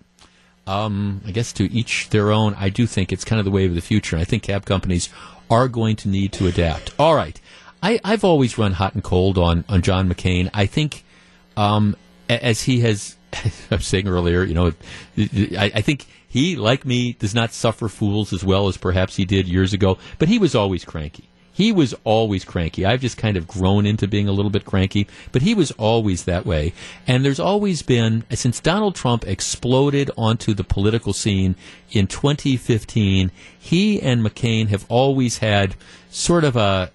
um, I guess to each their own. I do think it's kind of the way of the future. I think cab companies are going to need to adapt. All right. I, I've always run hot and cold on, on John McCain. I think, um, as he has, I was saying earlier, you know, I, I think he, like me, does not suffer fools as well as perhaps he did years ago, but he was always cranky. He was always cranky. I've just kind of grown into being a little bit cranky, but he was always that way. And there's always been, since Donald Trump exploded onto the political scene in 2015, he and McCain have always had sort of a,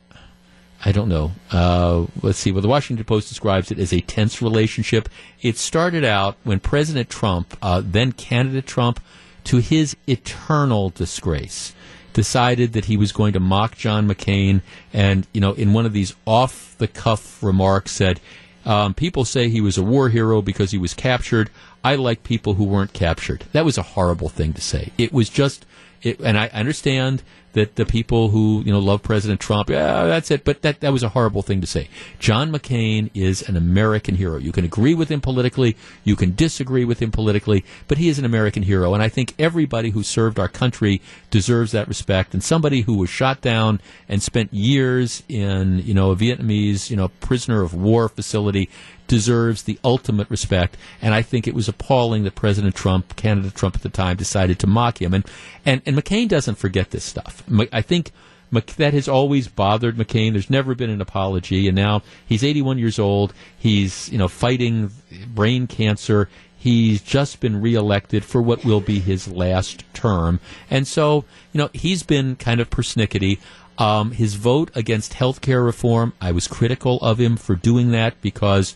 I don't know. Uh, let's see. Well, the Washington Post describes it as a tense relationship. It started out when President Trump, uh, then candidate Trump, to his eternal disgrace, decided that he was going to mock John McCain, and you know, in one of these off-the-cuff remarks, said, um, "People say he was a war hero because he was captured. I like people who weren't captured." That was a horrible thing to say. It was just, it, and I understand that the people who you know love President Trump, yeah, that's it. But that that was a horrible thing to say. John McCain is an American hero. You can agree with him politically, you can disagree with him politically, but he is an American hero, and I think everybody who served our country deserves that respect. And somebody who was shot down and spent years in you know a Vietnamese you know prisoner of war facility deserves the ultimate respect. And I think it was appalling that President Trump, candidate Trump at the time, decided to mock him. And and, and McCain doesn't forget this stuff. I think that has always bothered McCain. There's never been an apology, and now he's 81 years old. He's you know fighting brain cancer. He's just been reelected for what will be his last term, and so you know he's been kind of persnickety. Um, his vote against health care reform, I was critical of him for doing that because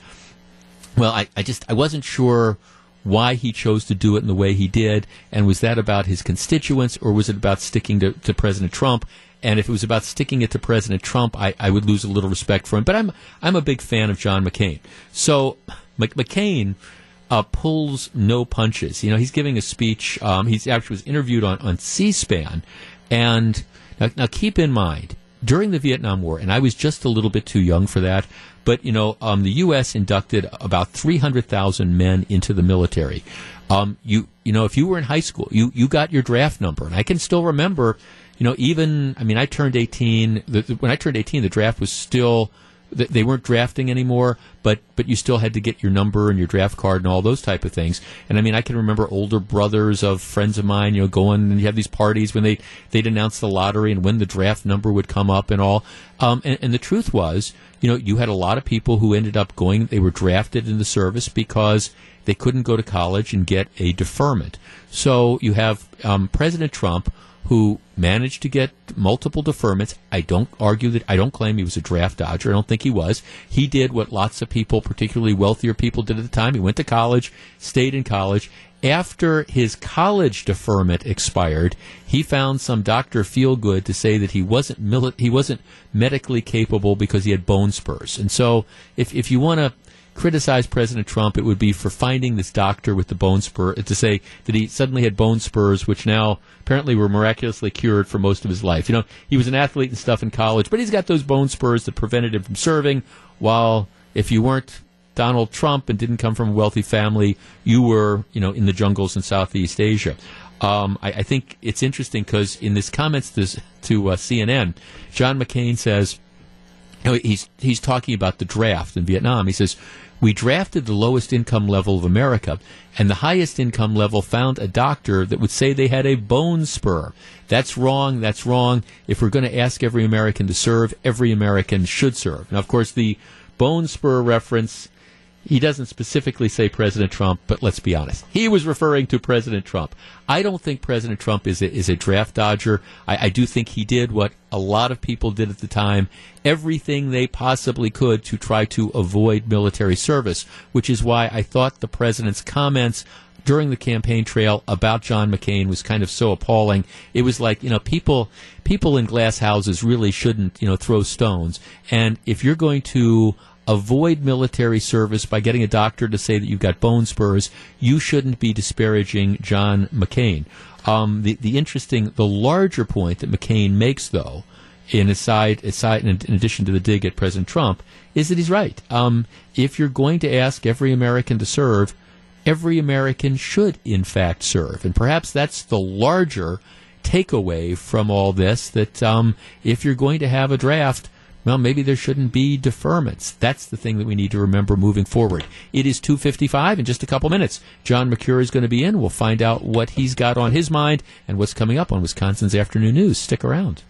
well, I, I just I wasn't sure why he chose to do it in the way he did, and was that about his constituents or was it about sticking to, to President Trump? And if it was about sticking it to President Trump, I, I would lose a little respect for him. But I'm I'm a big fan of John McCain. So Mc, McCain uh, pulls no punches. You know, he's giving a speech. Um, he's actually was interviewed on on C-SPAN, and now, now keep in mind during the Vietnam War, and I was just a little bit too young for that. But you know, um, the U.S. inducted about 300,000 men into the military. Um, you you know, if you were in high school, you you got your draft number, and I can still remember. You know, even I mean, I turned 18. The, the- when I turned 18, the draft was still they weren't drafting anymore. but but you still had to get your number and your draft card and all those type of things. And I mean, I can remember older brothers of friends of mine, you know, going and you have these parties when they they'd announce the lottery and when the draft number would come up and all. Um, and, and the truth was, you know, you had a lot of people who ended up going. They were drafted in the service because they couldn't go to college and get a deferment. So you have um, President Trump who managed to get multiple deferments. I don't argue that I don't claim he was a draft dodger. I don't think he was. He did what lots of people, particularly wealthier people, did at the time. He went to college, stayed in college. After his college deferment expired, he found some Dr. Feelgood to say that he wasn't mili- he wasn't medically capable because he had bone spurs. And so, if if you want to criticize President Trump, it would be for finding this doctor with the bone spur to say that he suddenly had bone spurs, which now apparently were miraculously cured for most of his life. You know, he was an athlete and stuff in college, but he's got those bone spurs that prevented him from serving. While if you weren't Donald Trump and didn't come from a wealthy family, you were, you know, in the jungles in Southeast Asia. Um, I, I, think it's interesting because in his comments to, to uh, CNN, John McCain says he's he's talking about the draft in Vietnam. He says we drafted the lowest income level of America, and the highest income level found a doctor that would say they had a bone spur. That's wrong. That's wrong. If we're going to ask every American to serve, every American should serve. Now, of course, the bone spur reference he doesn't specifically say President Trump, but let's be honest. He was referring to President Trump. I don't think President Trump is a, is a draft dodger. I, I do think he did what a lot of people did at the time, everything they possibly could to try to avoid military service, which is why I thought the president's comments during the campaign trail about John McCain was kind of so appalling. It was like, you know, people people in glass houses really shouldn't, you know, throw stones. And if you're going to avoid military service by getting a doctor to say that you've got bone spurs, you shouldn't be disparaging John McCain. Um, the, the interesting, the larger point that McCain makes, though, in aside, aside in, addition to the dig at President Trump, is that he's right. Um, if you're going to ask every American to serve, every American should, in fact, serve. And perhaps that's the larger takeaway from all this that um, if you're going to have a draft, well, maybe there shouldn't be deferments. That's the thing that we need to remember moving forward. It is 2.55 in just a couple minutes. John Mercure is going to be in. We'll find out what he's got on his mind and what's coming up on Wisconsin's Afternoon News. Stick around.